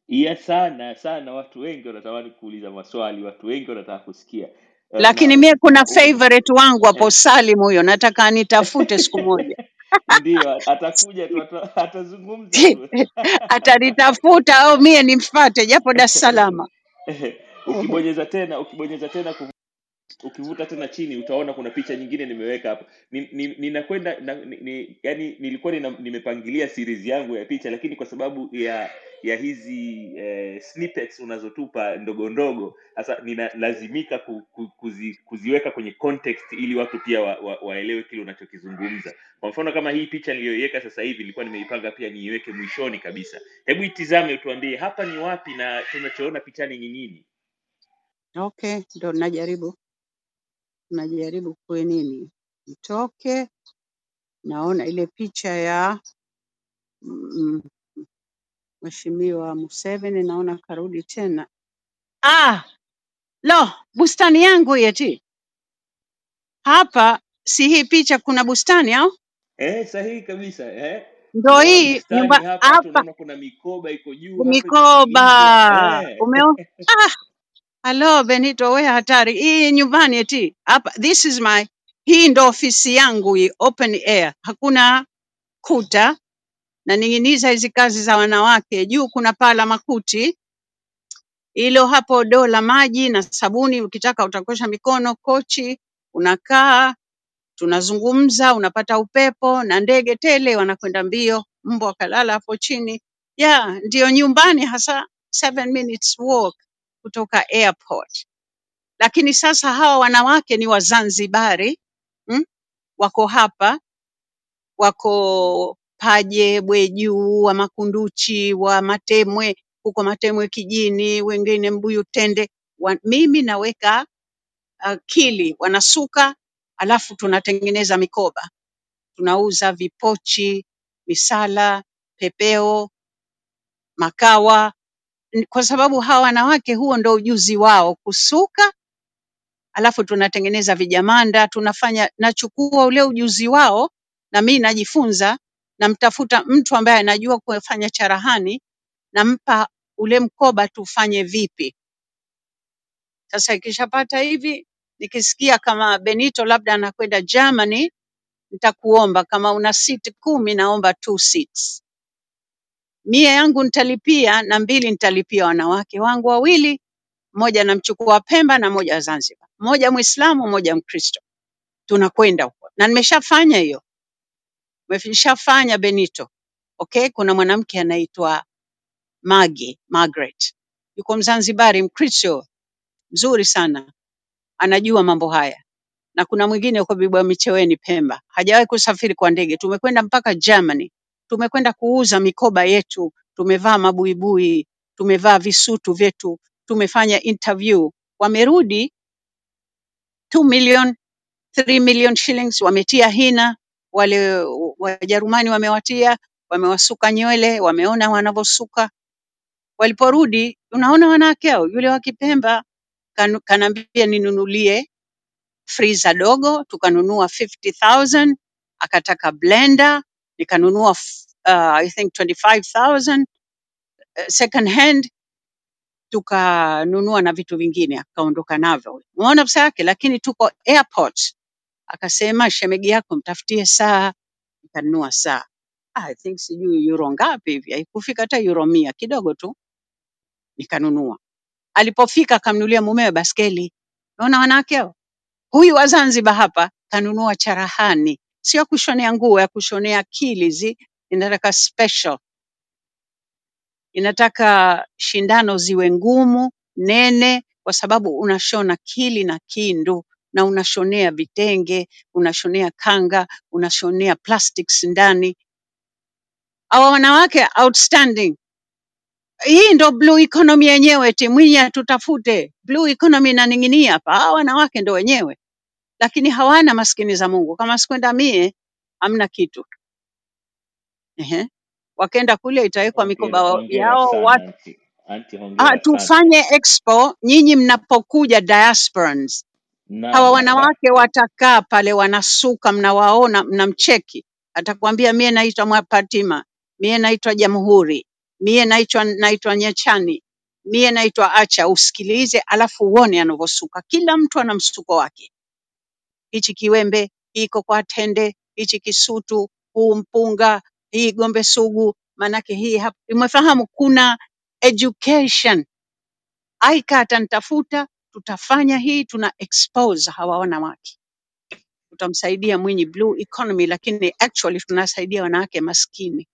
ya sana sana, watu wengi wanatamani kuuliza maswali, watu wengi wanataka kusikia. Eh, lakini na mie kuna favorite wangu hapo eh, Salim huyo, nataka anitafute siku moja. (laughs) Ndio atakuja tu ata- atazungumza tu. (laughs) Atanitafuta au mie nimfate japo Dar es Salaam. (laughs) ukibonyeza tena ukibonyeza tena ukivuta tena chini utaona kuna picha nyingine nimeweka hapa. Ni, ni, ninakwenda ni, ni, yani nilikuwa nina, nimepangilia series yangu ya picha lakini kwa sababu ya ya hizi eh, snippets unazotupa ndogo ndogo sasa ninalazimika ku, ku, kuzi, kuziweka kwenye context ili watu pia wa, wa, waelewe kile unachokizungumza. Kwa mfano kama hii picha niliyoiweka sasa hivi nilikuwa nimeipanga pia niiweke mwishoni kabisa. Hebu itizame utuambie hapa ni wapi na tunachoona pichani ni nini? Okay, ndo najaribu najaribu kuwe nini, mtoke, naona ile picha ya mm, Mheshimiwa Museveni, naona karudi tena. Ah, lo, bustani yangu yeti hapa, si hii picha kuna bustani au? eh sahihi kabisa eh Ndo tunaona hii bustani nyumba hapa hapa, tunaona kuna mikoba iko juu hapa mikoba eh umeo. Halo Benito, we hatari hii nyumbani eti hapa. This is my, hii ndo ofisi yangu hii, open air, hakuna kuta naning'iniza hizi kazi za wanawake. Juu kuna paa la makuti, hilo hapo doo la maji na sabuni, ukitaka utakosha mikono. Kochi unakaa, tunazungumza, unapata upepo na ndege tele wanakwenda mbio, mbwa wakalala hapo chini. Yeah, ndiyo nyumbani hasa, seven minutes walk kutoka airport. Lakini sasa hawa wanawake ni Wazanzibari mm, wako hapa wako Paje, Bwejuu, wa Makunduchi, wa Matemwe, huko Matemwe kijini, wengine Mbuyu Tende. Wa, mimi naweka akili, wanasuka alafu tunatengeneza mikoba, tunauza vipochi, misala, pepeo, makawa, kwa sababu hawa wanawake huo ndo ujuzi wao, kusuka alafu tunatengeneza vijamanda, tunafanya, nachukua ule ujuzi wao na mimi najifunza, namtafuta mtu ambaye anajua kufanya charahani, nampa ule mkoba tufanye vipi. Sasa ikishapata hivi, nikisikia kama Benito labda anakwenda Germany, nitakuomba kama una siti kumi, naomba two seats. Mia yangu nitalipia na mbili nitalipia wanawake wangu wawili, mmoja namchukua Pemba na mmoja Zanzibar, mmoja Mwislamu, mmoja Mkristo. Tunakwenda huko na nimeshafanya hiyo Nimeshafanya Benito. Okay, kuna mwanamke anaitwa Magi, Margaret. Yuko Mzanzibari, Mkristo, mzuri sana, anajua mambo haya. Na kuna mwingine yuko Bibwa Micheweni Pemba, hajawahi kusafiri kwa ndege. Tumekwenda mpaka Germany, tumekwenda kuuza mikoba yetu, tumevaa mabuibui, tumevaa visutu vyetu, tumefanya interview. Wamerudi 2 million 3 million shillings wametia hina, wale Wajerumani wamewatia, wamewasuka nywele, wameona wanavyosuka. Waliporudi, unaona wanawake hao, yule wa Kipemba kanaambia ninunulie freezer dogo, tukanunua 50,000, akataka blender, nikanunua I think 25,000 uh, second hand, tukanunua na vitu vingine, akaondoka navyo. Umeona pesa yake, lakini tuko airport Akasema shemegi yako mtafutie saa, nikanunua saa. Ah, I think sijui euro ngapi hivi, haikufika hata euro mia, kidogo tu nikanunua. Alipofika akamnunulia mumewe baskeli. Unaona wanawake hao? Huyu wa Zanzibar hapa kanunua charahani, sio ya kushonea nguo, ya kushonea akili zi inataka special, inataka shindano ziwe ngumu, nene, kwa sababu unashona kili na kindu na unashonea vitenge, unashonea kanga, unashonea plastics ndani hawa wanawake outstanding. Hii ndo blue economy yenyewe, eti Mwinyi atutafute blue economy inaning'inia hapa. Hawa wanawake ndo wenyewe, lakini hawana maskini za Mungu. Kama sikwenda mie, hamna kitu. Ehe, wakenda kule itawekwa hongera mikoba hongera yao sana watu. anti anti Ah, hongera sana tufanye expo nyinyi mnapokuja diasporans hawa naam wanawake watakaa pale wanasuka, mnawaona, mnamcheki, atakwambia mie naitwa Mwapatima, mie naitwa Jamhuri, mie naitwa naitwa Nyachani, mie naitwa Acha. Usikilize alafu uone anavyosuka. Kila mtu ana msuko wake, hichi kiwembe, hii kwa tende, hichi kisutu, huu mpunga, hii gombe sugu, maanake hii hapa. Umefahamu, kuna education. Aika atanitafuta tutafanya hii, tuna expose hawa wanawake, tutamsaidia Mwinyi blue economy, lakini actually tunasaidia wanawake maskini.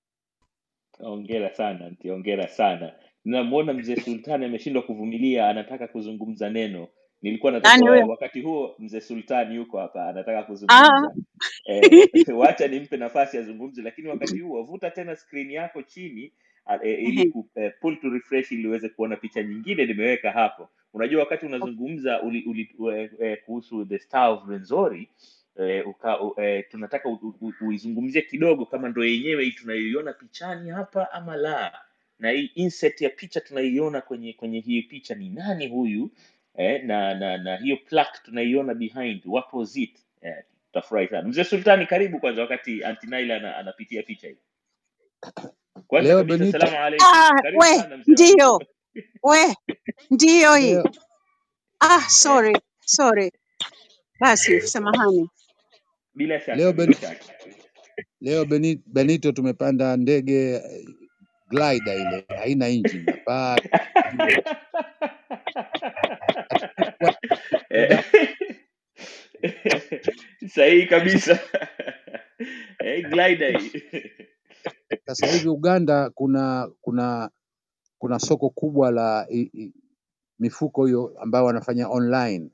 Hongera sana anti, hongera sana. Namwona mzee Sultani ameshindwa kuvumilia, anataka kuzungumza neno. Nilikuwa nataka wakati huo mzee Sultani yuko hapa, anataka kuzungumza. Eh, (laughs) wacha nimpe nafasi azungumze, lakini wakati huo vuta tena skrini yako chini e, ili ku, eh, pull to refresh ili uweze kuona picha nyingine nimeweka hapo. Unajua wakati unazungumza uli, uli, eh, eh, kuhusu the Star of renzori eh, uka, u, eh, tunataka uizungumzie kidogo kama ndo yenyewe hii tunayoiona pichani hapa ama la. Na hii insert ya picha tunaiona kwenye kwenye hii picha ni nani huyu eh, na na na hiyo plaque tunaiona behind what was it? Eh, tutafurahi sana. Mzee sultani karibu kwanza wakati antinaila ana, anapitia picha hii. Kwanza Leo kabisa Benito, salamu alaikum ah, karibu we sana mzee wangu ndio. We ndio hii. leo Ah, eh, sorry sorry, basi samahani. bila shaka leo bila shaka. Leo Beni- Benito tumepanda ndege eh, glider ile haina engine juu (laughs) sahihi kabisa. Eh, sasa hivi Uganda kuna kuna kuna soko kubwa la i, i, mifuko hiyo ambayo wanafanya online.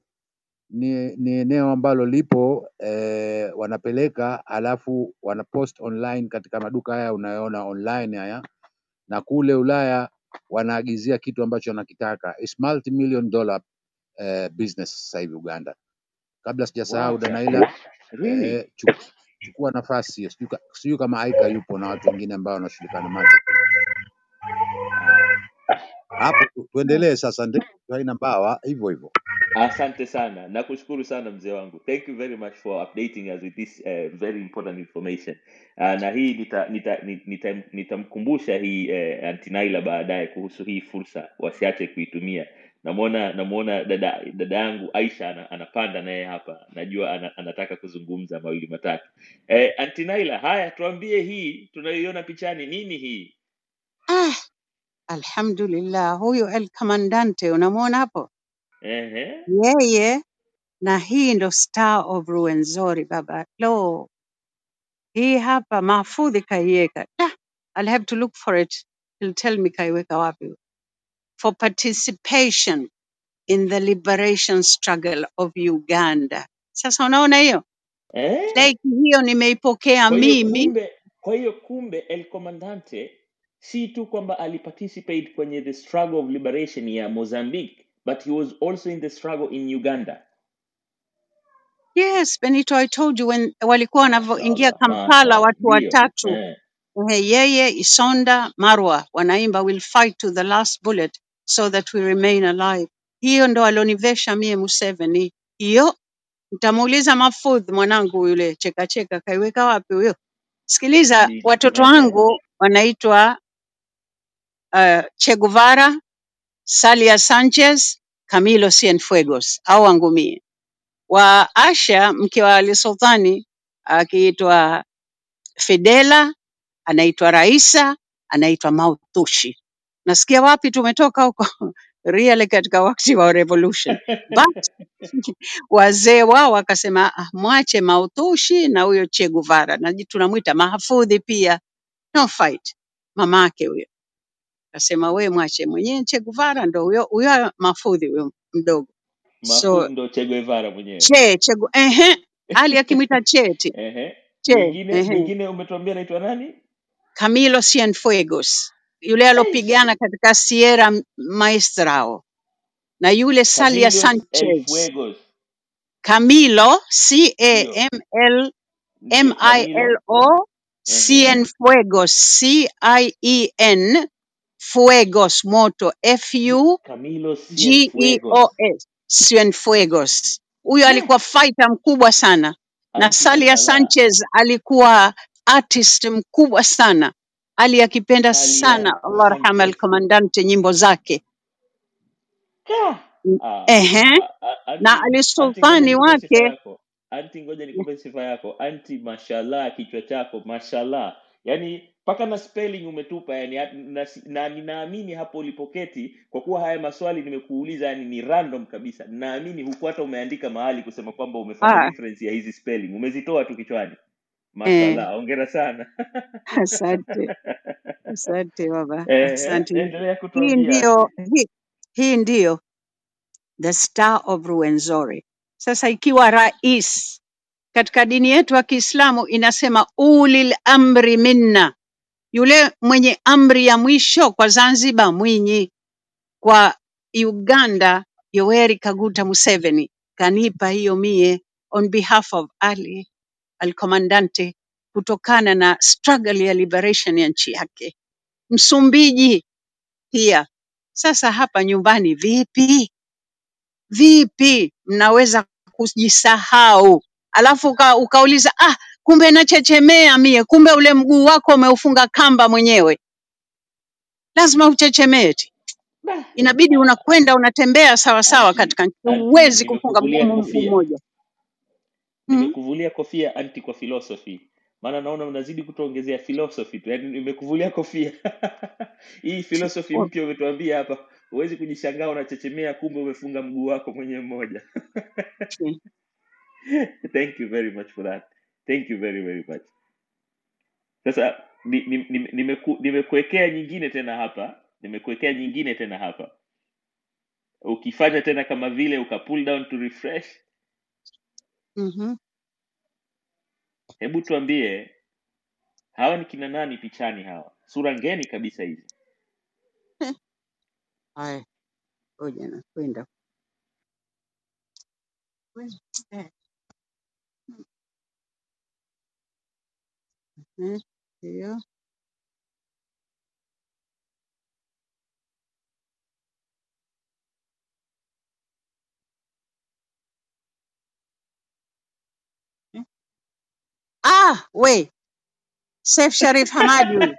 Ni, ni eneo ambalo lipo eh, wanapeleka alafu wanapost online katika maduka haya unayoona online haya, na kule Ulaya wanaagizia kitu ambacho wanakitaka. It's multi million dollar eh, business sasa hivi Uganda. Kabla sijasahau Danaila, really eh, chukua, chukua nafasi hiyo. Sijui ka- sijui kama Aika yupo na watu wengine ambao wanashughulika na marketing haya hapo. tu- Tuendelee sasa, ndege haina mbawa hivyo hivyo. Asante sana, nakushukuru sana mzee wangu. Thank you very much for updating us with this uh, very important information. Uh, na hii nitamkumbusha nita, nita, nita, nitamkumbusha hii uh, Antinaila baadaye kuhusu hii fursa, wasiache kuitumia. Namwona namwona dada dada yangu Aisha ana, anapanda naye hapa, najua ana, anataka kuzungumza mawili matatu. Eh, Antinaila, haya tuambie, hii tunayoiona pichani nini hii? Ah, alhamdulillah, huyu El Comandante unamwona hapo, Ehe. yeye na hii ndo Star of Ruwenzori baba. Lo, hii hapa Mahfudhi kaiweka. Ah, I'll have to look for it. He'll tell me kaiweka wapi. For participation in the liberation struggle of Uganda. Sasa unaona hiyo Eh? like hiyo nimeipokea Kwa hiyo mimi kumbe, kwa hiyo kumbe El Comandante si tu kwamba aliparticipate kwenye the struggle of liberation ya Mozambique, but he was also in the struggle in Uganda. Yes, Benito, I told you when walikuwa wanavyoingia Kampala watu watatu, Eh. yeye, Isonda, Marwa wanaimba will fight to the last bullet so that we remain alive. Hiyo ndo alionivesha mie Museveni. Hiyo nitamuuliza Mafudh mwanangu yule chekacheka cheka kaiweka wapi huyo? Sikiliza, watoto wangu wanaitwa uh, Che Guevara, Salia Sanchez, Camilo Cienfuegos au angumie. Wa Asha mke wa Ali Sultani akiitwa Fidela, anaitwa Raisa, anaitwa Mautushi. Nasikia wapi tumetoka huko (laughs) really katika wakati wa revolution. But (laughs) wazee wao wakasema ah, mwache Mautushi na huyo Che Guevara, na tunamwita mahafudhi pia, no fight. Mamake huyo akasema we mwache mwenyewe Che Guevara ndo huyo huyo Mafudhi huyo mdogo. So ndo Che Guevara mwenyewe. che che gu- ehe, Ali akimwita cheti Ehe. che Mwingine ehe, mwingine umetuambia anaitwa nani? Camilo Cienfuegos yule Eish. alopigana katika Sierra Maestrao na yule Salia Camilo El Sanchez. Fuegos. Camilo C A Ndio. M L M Ndio I L O Ehe. Cienfuegos C I E N Fuegos moto F U Camilo G E O S Cienfuegos. Huyo Eh. alikuwa fighter mkubwa sana na Salia. Sanchez alikuwa artist mkubwa sana. Ali akipenda Salia sana Allah rahama Sanchez. al-Commandante nyimbo zake. Ka. Mm, Ah, Ehe, a- a- na anti Ali anti, ngoja Sultani nikupe sifa wake yako. Anti, ngoja nikupe sifa yako. Anti, mashallah, kichwa chako mashallah. Yaani mpaka na spelling umetupa yani na, na ninaamini hapo ulipoketi kwa kuwa haya maswali nimekuuliza yani ni random kabisa. Naamini huku hata umeandika mahali kusema kwamba umefanya Ah, reference ya hizi spelling. Umezitoa tu kichwani. Eh, ongera sana. (laughs) Asante. Asante baba, eh, asante. endelea Hii ndio hii, hii ndio the star of Ruwenzori. Sasa ikiwa rais katika dini yetu ya Kiislamu inasema ulil amri minna, yule mwenye amri ya mwisho kwa Zanzibar Mwinyi, kwa Uganda Yoweri Kaguta Museveni, kanipa hiyo mie on behalf of Ali al-Comandante kutokana na struggle ya liberation ya nchi yake. Msumbiji pia. Sasa hapa nyumbani vipi? Vipi mnaweza kujisahau alafu uka, ukauliza ah, kumbe nachechemea mie, kumbe ule mguu wako umeufunga kamba mwenyewe, lazima uchechemee eti. Inabidi unakwenda unatembea sawa sawa anti katika nchi, anti huwezi kufunga nimekuvulia mguu kofia. mmoja. Mm. nimekuvulia kofia anti kwa philosophy. Maana naona unazidi kutuongezea philosophy tu. Yaani nimekuvulia kofia. (laughs) Hii philosophy mpya umetuambia hapa. Huwezi kujishangaa unachechemea kumbe umefunga mguu wako mwenye mmoja. (laughs) Thank you very much for that thank you very very much. Sasa ni- ni- ni- nimeku- nimekuwekea nyingine tena hapa. Nimekuwekea nyingine tena hapa. Ukifanya tena kama vile uka pull down to refresh. Mm-hmm. hebu tuambie hawa ni kina nani pichani hawa? Sura ngeni kabisa hizi. (laughs) Haya, ngoja nakwenda. iyo ah wey Seif Sharif Hamadi. (laughs)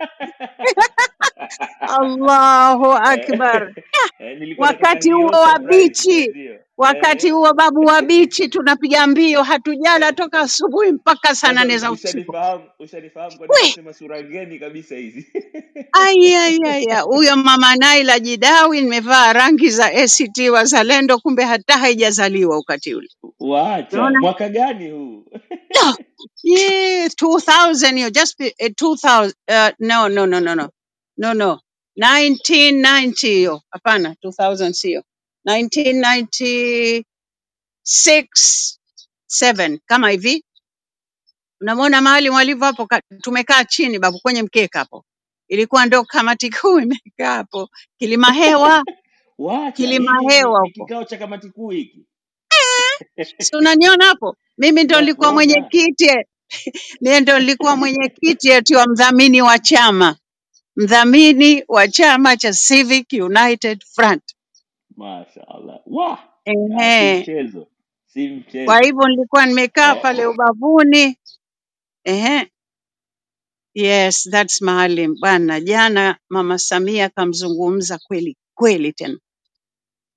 Allahu Akbar. Eh, Wakati huo wabichi wa bichi, wakati eh, huo babu wa bichi, tunapiga mbio, hatujala toka asubuhi mpaka saa nane za usiku. ushanifahamu ushanifahamu kwa nini We nasema sura ngeni kabisa hizi (laughs) ayayaya, huyo mama Naila Jidawi, nimevaa rangi za ACT Wazalendo, kumbe hata haijazaliwa wakati ule. waacha Unaona? mwaka gani huu yeah, 2000 hiyo, just be, eh, 2000 uh, no no no no no. No no. 1990 hiyo, hapana 2000 sio 1996 7 kama hivi. Unamwona mahali mwalivyo hapo, ka- tumekaa chini babu kwenye mkeka hapo, ilikuwa ndo kamati kuu (laughs) imekaa hapo, kilima hewa. Waacha kilima hii ni, ni, hewa ni huko. kikao cha kamati kuu hiki si unaniona hapo, mimi ndo nilikuwa nakuona mwenyekiti, (laughs) mimi ndo nilikuwa mwenyekiti eti wa mdhamini wa chama, mdhamini wa chama cha Civic United Front. mashaallah wa ah, si Ehe, mchezo. Si kwa mchezo hivyo nilikuwa nimekaa eh, pale ubavuni. Ehe, yes, that's Maalim. Bwana. Jana Mama Samia kamzungumza kweli kweli tena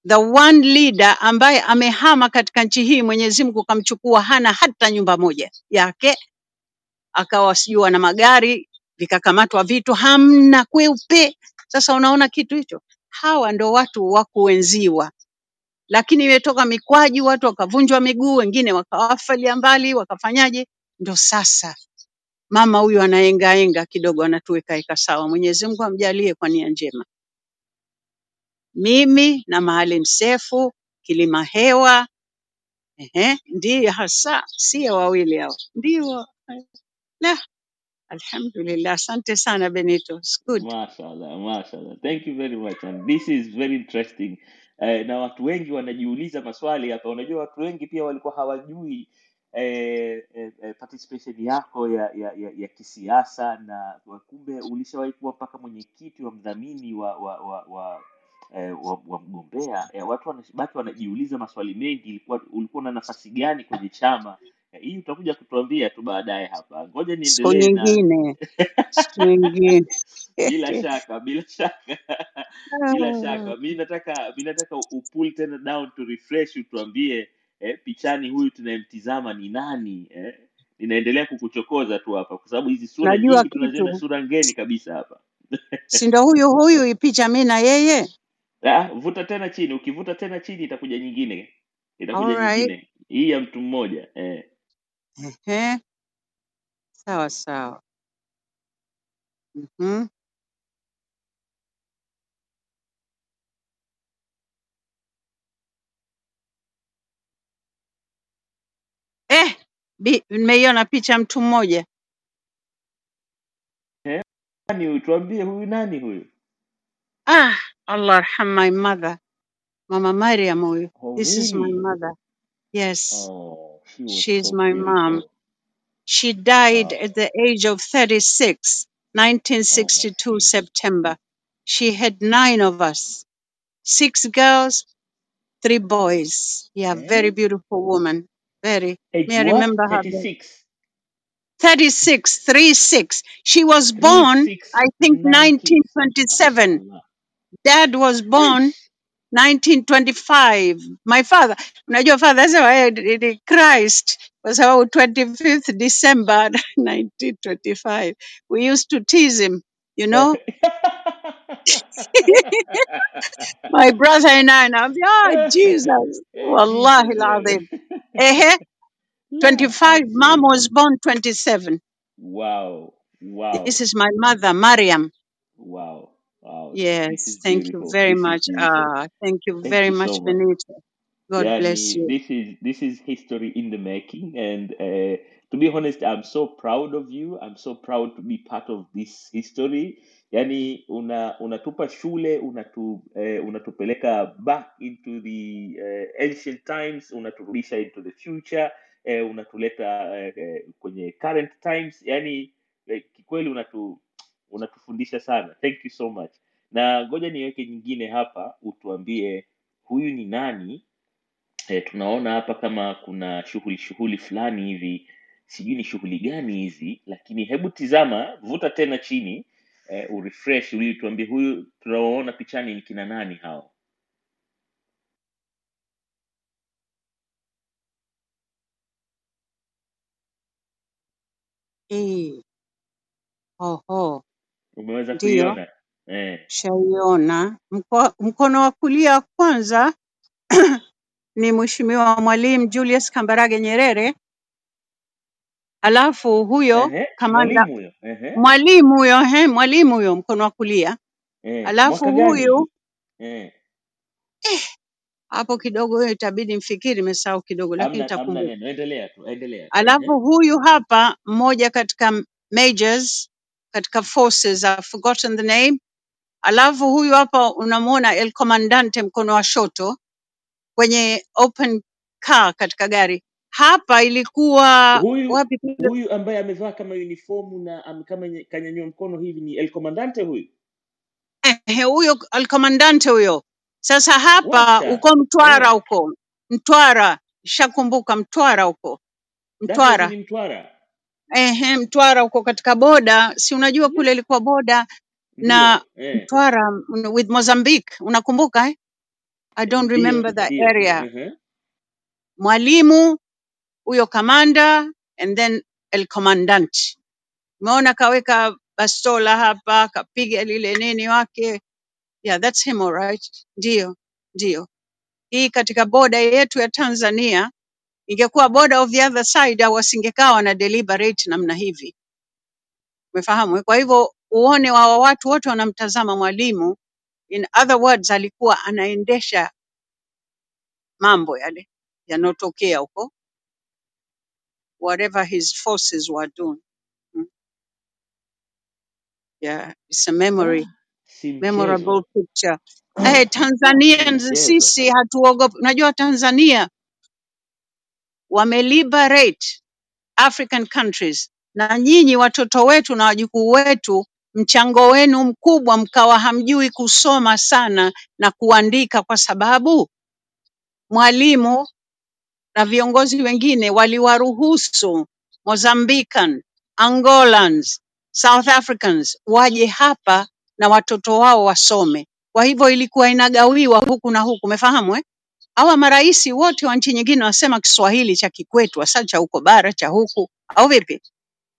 the one leader ambaye amehama katika nchi hii, Mwenyezi Mungu kamchukua, hana hata nyumba moja yake akawa sijui na magari vikakamatwa vitu hamna kweupe. Sasa unaona kitu hicho, hawa ndo watu wa kuenziwa, lakini imetoka mikwaju, watu wakavunjwa miguu, wengine wakawafalia mbali, wakafanyaje? Ndo sasa mama huyu anaengaenga kidogo, anatuwekaeka sawa. Mwenyezi Mungu amjalie kwa nia njema. Mimi na Maalim Sefu Kilima Hewa, ehe, ndiyo hasa, sio wawili hao, ndio. La, alhamdulillah, asante sana Benito. Mashallah, mashallah. Thank you very much. And this is very interesting. Eh, na watu wengi wanajiuliza maswali hapa. Unajua watu wengi pia walikuwa hawajui eh, eh, eh, participation yako ya, ya, ya, ya kisiasa na kumbe ulishawahi kuwa mpaka mwenyekiti wa mdhamini wa wa wa, wa eh, wa, wa mgombea eh, watu wanabaki wanajiuliza maswali mengi ilikuwa ulikuwa na nafasi gani kwenye chama? Eh, hii utakuja kutuambia tu baadaye hapa. Ngoja Siku niendelee na nyingine, siku nyingine. (laughs) bila shaka bila shaka. Bila shaka. Mi nataka mi nataka upull tena down to refresh utuambie eh, pichani huyu tunayemtizama ni nani eh? ninaendelea kukuchokoza tu hapa kwa sababu hizi sura Najua nyingi tunaziona kitu, sura ngeni kabisa hapa. Si ndo huyu huyu ipicha picha mi na yeye? Ah, vuta tena chini ukivuta tena chini itakuja nyingine itakuja Alright. nyingine hii ya mtu mmoja eh. Ehe, sawa sawa. Mhm. Eh, bi- nimeiona picha ya mtu mmoja. Eh, nani huyu tuambie huyu nani huyu Ah, Allah arham my mother. Mama Mariam huyu. oh This is my really mother. Yes, oh she was she's so my mom. beautiful She died wow at the age of 36, oh 1962 maskini September. She had nine of us, six girls, three boys. Yeah, very beautiful woman. Very. age May I what remember her? very- 36 36, 36. She was 36 born, I think, 90 1927. Dad was born 1925. My father, unajua father sema ni- ni Christ kwa sababu 25th December (laughs) 1925. We used to tease him, you know. (laughs) My brother and I, naambia, oh, Jesus, wallahi Jesus alazim. Ehe, La, (laughs) 25. Mom was born 27. Wow. Wow. This Wow. is my mother, Mariam. Wow. Wow. This Yes, is thank you beautiful. very This is much. beautiful. Ah, thank you Thank very you much, so much. Benita. God bless Yani, you. this is this is history in the making, and uh, to be honest, I'm so proud of you. I'm so proud to be part of this history. Yani, una unatupa shule, unatu eh, unatupeleka back into the uh, ancient times, unaturudisha into the future, eh, unatuleta eh, eh, kwenye current times. Yani, eh, kikweli unatu unatufundisha sana. Thank you so much. Na ngoja niweke nyingine hapa, utuambie huyu ni nani? E, tunaona hapa kama kuna shughuli shughuli fulani hivi. Sijui ni shughuli gani hizi lakini hebu tizama vuta tena chini e, urefresh ili tuambie huyu tunaoona pichani ni kina nani hao. E, oho, umeweza ndiyo, kuiona eh. shaiona. Mko, mkono wa kulia kwanza (clears throat) ni Mheshimiwa Mwalimu Julius Kambarage Nyerere, alafu huyo Ehe, kamanda mwalimu huyo Ehe. mwalimu huyo, he, mwalimu huyo mkono wa kulia, Eh. alafu mwaka gani huyu eh. hapo kidogo, hiyo itabidi mfikiri, nimesahau kidogo, lakini amna amna nitakumbuka. neno endelea tu endelea tu Alafu Ehe. huyu hapa mmoja katika majors katika forces, I've forgotten the name. Alafu huyu hapa unamwona el comandante mkono wa shoto kwenye open car katika gari. Hapa ilikuwa huyu wapi huyu ambaye amevaa kama uniformu na am, kama nye- kanyanyua mkono hivi ni el comandante huyu Ehe, huyo el comandante huyo. Sasa hapa wacha uko Mtwara eh. huko, Mtwara, shakumbuka Mtwara huko, that was Mtwara. in Mtwara Ehe, Mtwara uko katika boda, si unajua kule ilikuwa boda na ndio eh. Mtwara mm, with Mozambique, unakumbuka eh? I don't ndio remember the ndio area. uh-huh. Mwalimu huyo kamanda and then el commandant. Umeona kaweka bastola hapa, kapiga lile nini wake. Yeah, that's him all right. Ndio, ndio. Hii katika boda yetu ya Tanzania, ingekuwa boda of the other side, au wasingekaa wana deliberate namna hivi. Umefahamu? Kwa hivyo uone wa watu wote wanamtazama mwalimu, in other words, alikuwa anaendesha mambo yale yanotokea huko, whatever his forces were doing. Mm, Yeah, it's a memory, ah, si memorable mchezo picture. Eh, si Tanzanians mchezo sisi hatuogopi. Unajua Tanzania wameliberate African countries, na nyinyi watoto wetu na wajukuu wetu, mchango wenu mkubwa, mkawa hamjui kusoma sana na kuandika, kwa sababu Mwalimu na viongozi wengine waliwaruhusu Mozambican, Angolans, South Africans waje hapa na watoto wao wasome. Kwa hivyo ilikuwa inagawiwa huku na huku, umefahamu eh? Hawa marais wote wa nchi nyingine wasema Kiswahili cha kikwetu, hasa cha huko bara cha huku, au vipi?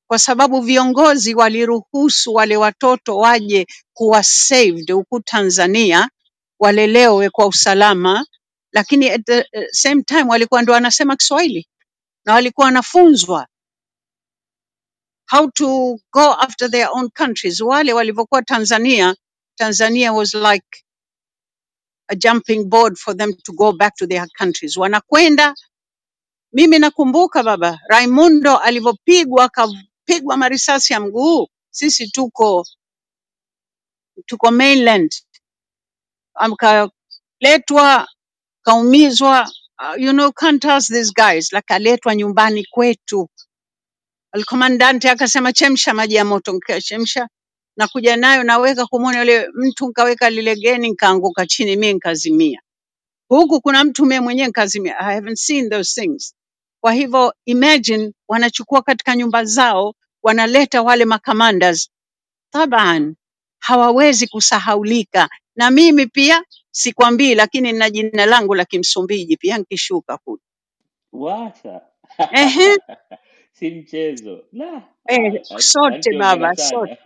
Kwa sababu viongozi waliruhusu wale watoto waje kuwa saved huku Tanzania, walelewe kwa usalama, lakini at the eh, same time walikuwa ndo wanasema Kiswahili na walikuwa wanafunzwa how to go after their own countries. Wale walivyokuwa Tanzania, Tanzania was like a jumping board for them to go back to their countries. Wanakwenda Mimi nakumbuka baba Raimundo alivyopigwa akapigwa marisasi ya mguu, sisi tuko tuko mainland, akaletwa kaumizwa. Uh, you know can't ask these guys, lakaletwa nyumbani kwetu. Alkomandante akasema chemsha maji ya moto, nikachemsha nakuja nayo naweka kumwona yule mtu, nkaweka lile geni, nkaanguka chini, mie nkazimia. huku kuna mtu mie mwenyewe nkazimia. I haven't seen those things. Kwa hivyo imagine wanachukua katika nyumba zao wanaleta wale macommanders, taban hawawezi kusahaulika. Na mimi pia sikwambii, lakini nina jina langu la Kimsumbiji pia nikishuka kule. Wacha Ehe, (laughs) si mchezo. La eh, ah, sote baba, sote.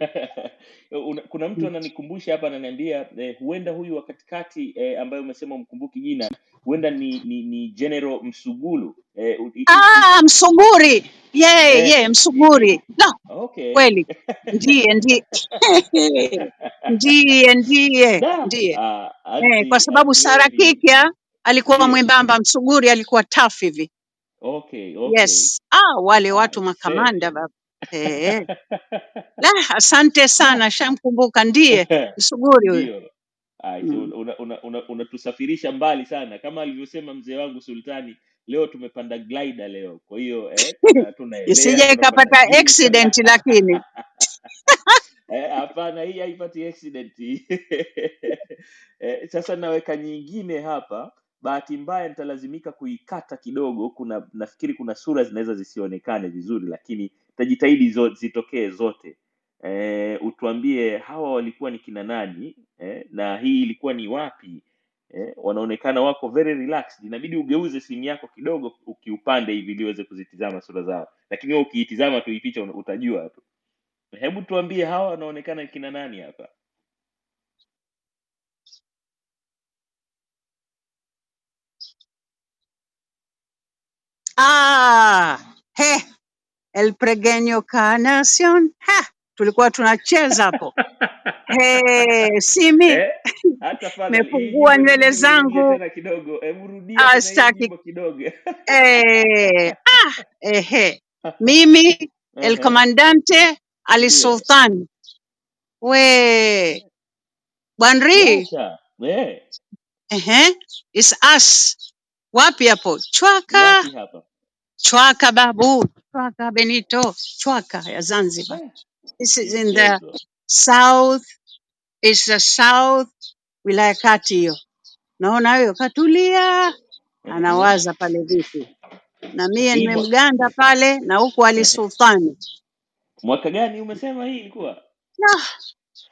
(laughs) kuna mtu ananikumbusha hapa ananiambia eh, huenda huyu wa katikati eh, ambaye umesema umkumbuki jina huenda ni, ni, ni general msugulu eh, u- i- i- i- Ah, Msuguri, ye eh, ye, i- Msuguri. i- No, okay. kweli. (laughs) Ndiye ndiye. (laughs) Ndiye ndiye da ndiye. ah, Eh, kwa anti sababu anti Sara ni Kikya alikuwa mwembamba, Msuguri alikuwa tafu hivi. Okay okay Yes. Ah, wale watu I makamanda baba. (laughs) Eh. La, asante sana, shamkumbuka ndiye (laughs) Msuguri huyo. ndio Ai, so Mm. unatusafirisha una, una, unatusafirisha mbali sana kama alivyosema mzee wangu Sultani. Leo tumepanda glider leo, kwa hiyo eh, tuna (laughs) tunaelea Isije tunapanda ikapata juu accident sana lakini. Eh, hapana, hii haipati accident hii. Eh, sasa naweka nyingine hapa. Bahati mbaya nitalazimika kuikata kidogo. Kuna nafikiri kuna sura zinaweza zisionekane vizuri, lakini tajitahidi zitokee zote. e, utuambie hawa walikuwa ni kina nani e, na hii ilikuwa ni wapi? e, wanaonekana wako very relaxed. Inabidi ugeuze simu yako kidogo ukiupande hivi ili uweze kuzitizama sura zao, lakini ukiitizama tu hii picha utajua tu. Hebu tuambie hawa wanaonekana kina nani hapa? Ah, he, El Pequeño Carnacion. Ha, tulikuwa tunacheza hapo. (laughs) He, simi eh? Hata (laughs) fadhali nywele zangu tena kidogo. Hebu rudia tena hii astaki nyimbo kidogo. (laughs) eh, ah, ehe. Mimi El Comandante Ali Ndio. Sultan. We Bwanri, Wacha. Eh, ehe, is us. Wapi hapo? Chwaka, wapi hapa? Chwaka babu, Chwaka Benito, Chwaka ya Zanzibar. Eh, This is in the mchezo. south, is the south, wilaya kati hiyo. Naona hiyo katulia, anawaza pale vipi, na mie Hii mwa... nimemganda pale, na huku Ali Sultani. Mwaka gani umesema hii ilikuwa? Ah,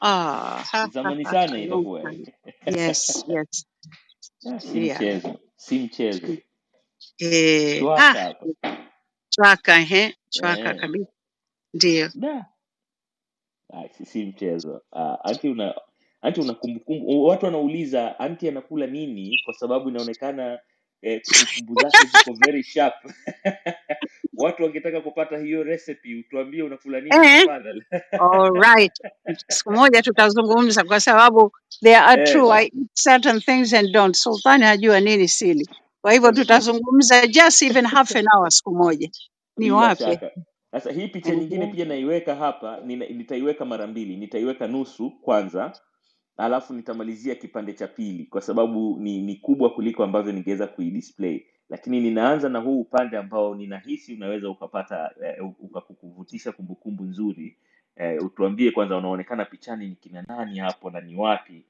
ah, ha, ha, Zamani ha, sana time. Yes, yes, (laughs) Ah, si yeah. mchezo. Si mchezo. e, Chwaka ah. Chwaka, ehe, Chwaka Eh. kabisa, ndio. Da. Ah, si, si mchezo. Ah, anti una anti una kumbukumbu. Watu wanauliza anti anakula nini kwa sababu inaonekana eh, kumbukumbu zake ziko very sharp. (laughs) Watu wangetaka kupata hiyo recipe, utuambie unakula nini Eh, tafadhali. all right. (laughs) Siku moja tutazungumza kwa sababu they are Eh, true. I eat certain things and don't. Sultani hajua nini sili. Kwa hivyo tutazungumza just even half an hour siku moja. Ni bila wape? shaka. Sasa hii picha nyingine pia naiweka hapa, nina, nitaiweka mara mbili. Nitaiweka nusu kwanza, alafu nitamalizia kipande cha pili kwa sababu ni, ni kubwa kuliko ambavyo ningeweza kuidisplay, lakini ninaanza na huu upande ambao ninahisi unaweza ukapata eh, ukakuvutisha kumbukumbu nzuri. Eh, utuambie kwanza, wanaonekana pichani ni kina nani hapo na ni wapi?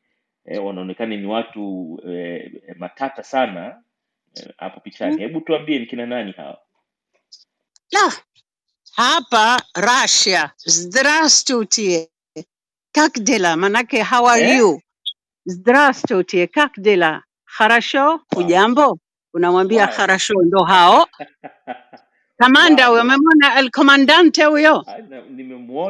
Eh, wanaonekana ni watu eh, matata sana eh, hapo pichani. Hebu tuambie ni kina nani hawa? La, hapa Russia. Здравствуйте. Как дела? Manake how are Eh? you? Здравствуйте. Как дела? Kharasho, Wow. hujambo? Unamwambia Wow. Kharasho ndo hao. (laughs) Kamanda huyo, umemwona el comandante huyo? Ah, na-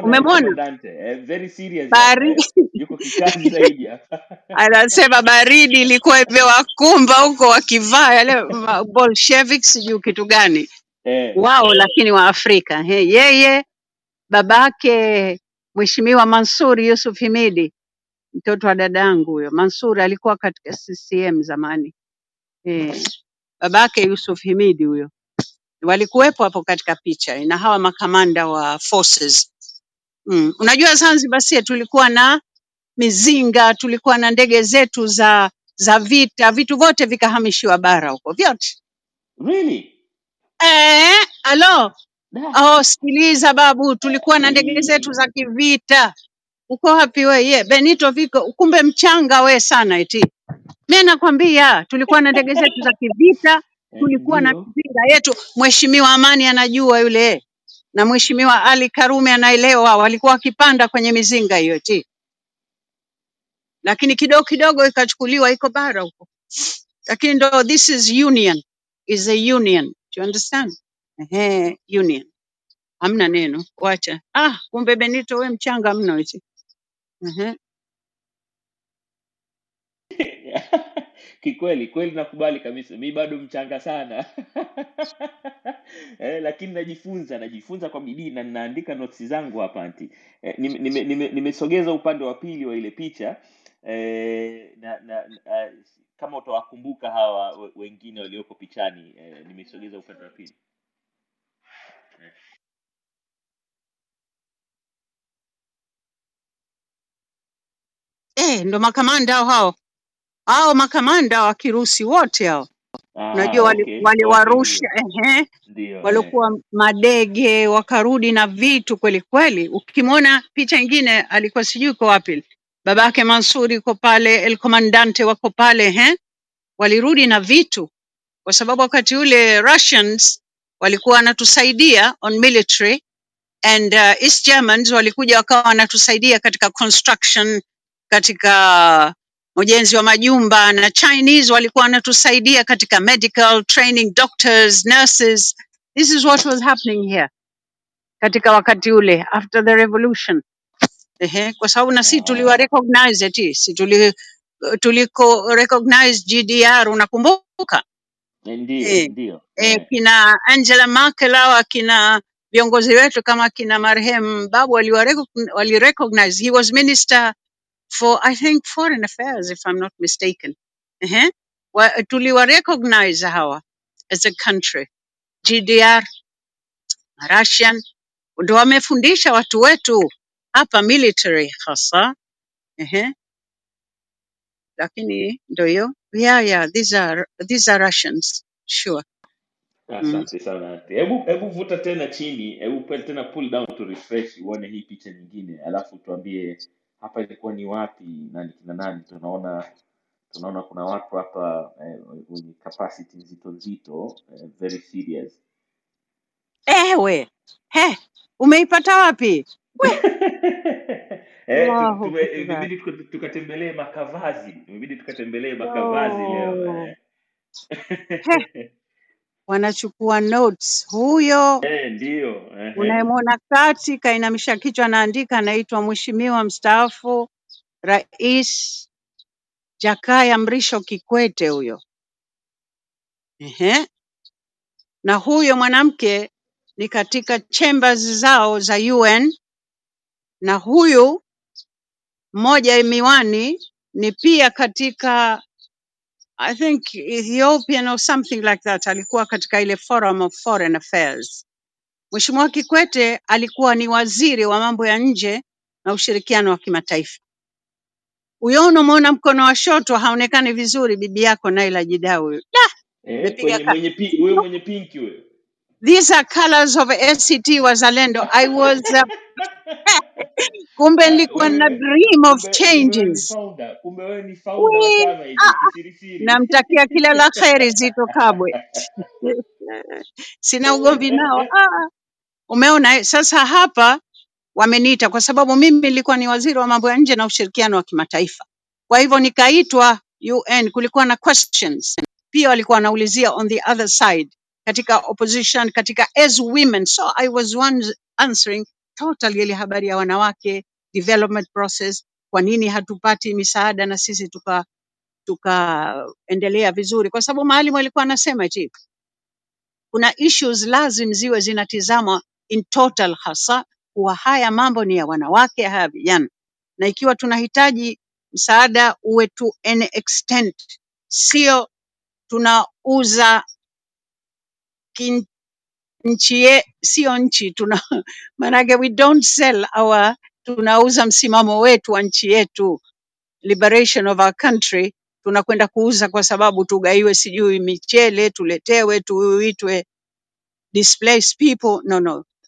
Umemwona? Comandante eh, very serious hapa Baridi eh. Yuko kikazi (laughs) zaidi hapa anasema baridi ilikuwa imewakumba huko wakivaa yale ma- Bolsheviks sijui kitu gani eh. wao, lakini wa Afrika. He, yeye babake Mheshimiwa Mansur Yusuf Himidi, mtoto wa dadangu huyo. Mansur alikuwa katika CCM zamani. Eh, babake Yusuf Himidi huyo walikuwepo hapo katika picha na hawa makamanda wa forces mm. Unajua Zanzibar sie tulikuwa na mizinga, tulikuwa na ndege zetu za za vita, vitu vyote vikahamishiwa bara huko vyote. Really? Eh, alo Da. oh, sikiliza babu, tulikuwa na ndege zetu za kivita. Uko wapi we? Ye, Benito viko kumbe mchanga we sana eti. Mimi nakwambia tulikuwa na ndege zetu za kivita, tulikuwa na ndio. mizinga yetu. Mheshimiwa Amani anajua yule, na Mheshimiwa Ali Karume anaelewa, walikuwa wakipanda kwenye mizinga hiyo eti, lakini kidogo kidogo ikachukuliwa iko bara huko, lakini ndo this is union, is a union. Do you understand? Ehe, union. Hamna neno, wacha. Ah, kumbe Benito we mchanga mno eti. Ehe. Kikweli kweli nakubali kabisa, mi bado mchanga sana (laughs) eh, lakini najifunza najifunza kwa bidii na ninaandika notsi zangu hapa anti. Eh, nimesogeza nime, nime, upande wa pili wa ile picha eh, na, na, na kama utawakumbuka hawa wengine walioko pichani eh, nimesogeza upande wa pili eh. Eh, ndo makamanda hao. Hao makamanda wa Kirusi wote hao. Ah, Unajua wali- okay waliwarusha okay, ehe, eh. walikuwa madege wakarudi na vitu kweli kweli. Ukimwona picha ingine alikuwa sijui uko wapi, babake Mansuri yuko pale, el comandante wako pale ehe, walirudi na vitu kwa sababu wakati ule Russians walikuwa wanatusaidia on military and uh, East Germans walikuja wakawa wanatusaidia katika construction, katika ujenzi wa majumba na Chinese walikuwa wanatusaidia katika medical training, doctors, nurses. This is what was happening here katika wakati ule after the revolution. Ehe, kwa sababu na si tuliwa recognize eti si tuli tuliko recognize GDR unakumbuka? ndio Eh, ndio eh, eh. kina Angela Merkel au akina viongozi wetu kama kina marehemu Babu waliwa recogn- wali recognize he was minister for I think foreign affairs if I'm not mistaken. Ehe. Wa, tuliwa recognize hawa as a country. GDR, Russian ndo wamefundisha watu wetu hapa military hasa. Ehe. Lakini ndo hiyo. Yeah, yeah, these are these are Russians. Sure. Mm. Sana Ante. Hebu hebu vuta tena chini, hebu pe- tena pull down to refresh uone hii picha nyingine, alafu tuambie hapa ilikuwa ni wapi na ni kina nani. Tunaona tunaona kuna watu hapa eh, wenye capacity nzito nzito eh, very serious. Ewe, he, umeipata wapi? (laughs) Eh, imebidi tukatembelee makavazi, imebidi tukatembelee makavazi leo Oh, eh. (laughs) wanachukua notes. Huyo Eh, ndio ehe. unayemwona kati kainamisha kichwa anaandika, anaitwa Mheshimiwa mstaafu Rais Jakaya Mrisho Kikwete huyo. Ehe. Na huyo mwanamke ni katika chambers zao za UN, na huyu mmoja miwani ni pia katika I think Ethiopian or something like that, alikuwa katika ile Forum of Foreign Affairs. Mheshimiwa Kikwete alikuwa ni waziri wa mambo ya nje na ushirikiano wa kimataifa. Huyo unamwona mkono wa shoto haonekani vizuri, bibi yako Naila huyo. Eh, kwenye mwenye pi, huyo mwenye pinki huyo. These are colors of ACT Wazalendo. I was uh, (laughs) (laughs) kumbe Ah, nilikuwa na wewe dream of kumbe kumbe wewe ni changes. founder, kumbe wewe ni founder wa Wee, chama hicho ah, kisirisiri. namtakia kila la kheri Zito Kabwe. (laughs) Sina ugomvi nao. Ah, umeona eh? Sasa hapa wameniita kwa sababu mimi nilikuwa ni waziri wa mambo ya nje na ushirikiano wa kimataifa. Kwa hivyo nikaitwa UN kulikuwa na questions pia walikuwa wanaulizia on the other side katika opposition katika as women so I was one answering totally ile habari ya wanawake development process kwa nini hatupati misaada na sisi tuka tukaendelea vizuri. Kwa sababu maalim alikuwa anasema eti kuna issues lazim ziwe zinatizamwa in total hasa kuwa haya mambo ni ya wanawake haya vijana. Na ikiwa tunahitaji msaada uwe to an extent sio tunauza nchi ye, sio nchi tuna (laughs) maanake we don't sell our tunauza msimamo wetu wa nchi yetu liberation of our country tunakwenda kuuza kwa sababu tugaiwe sijui michele tuletewe tuitwe displaced people no no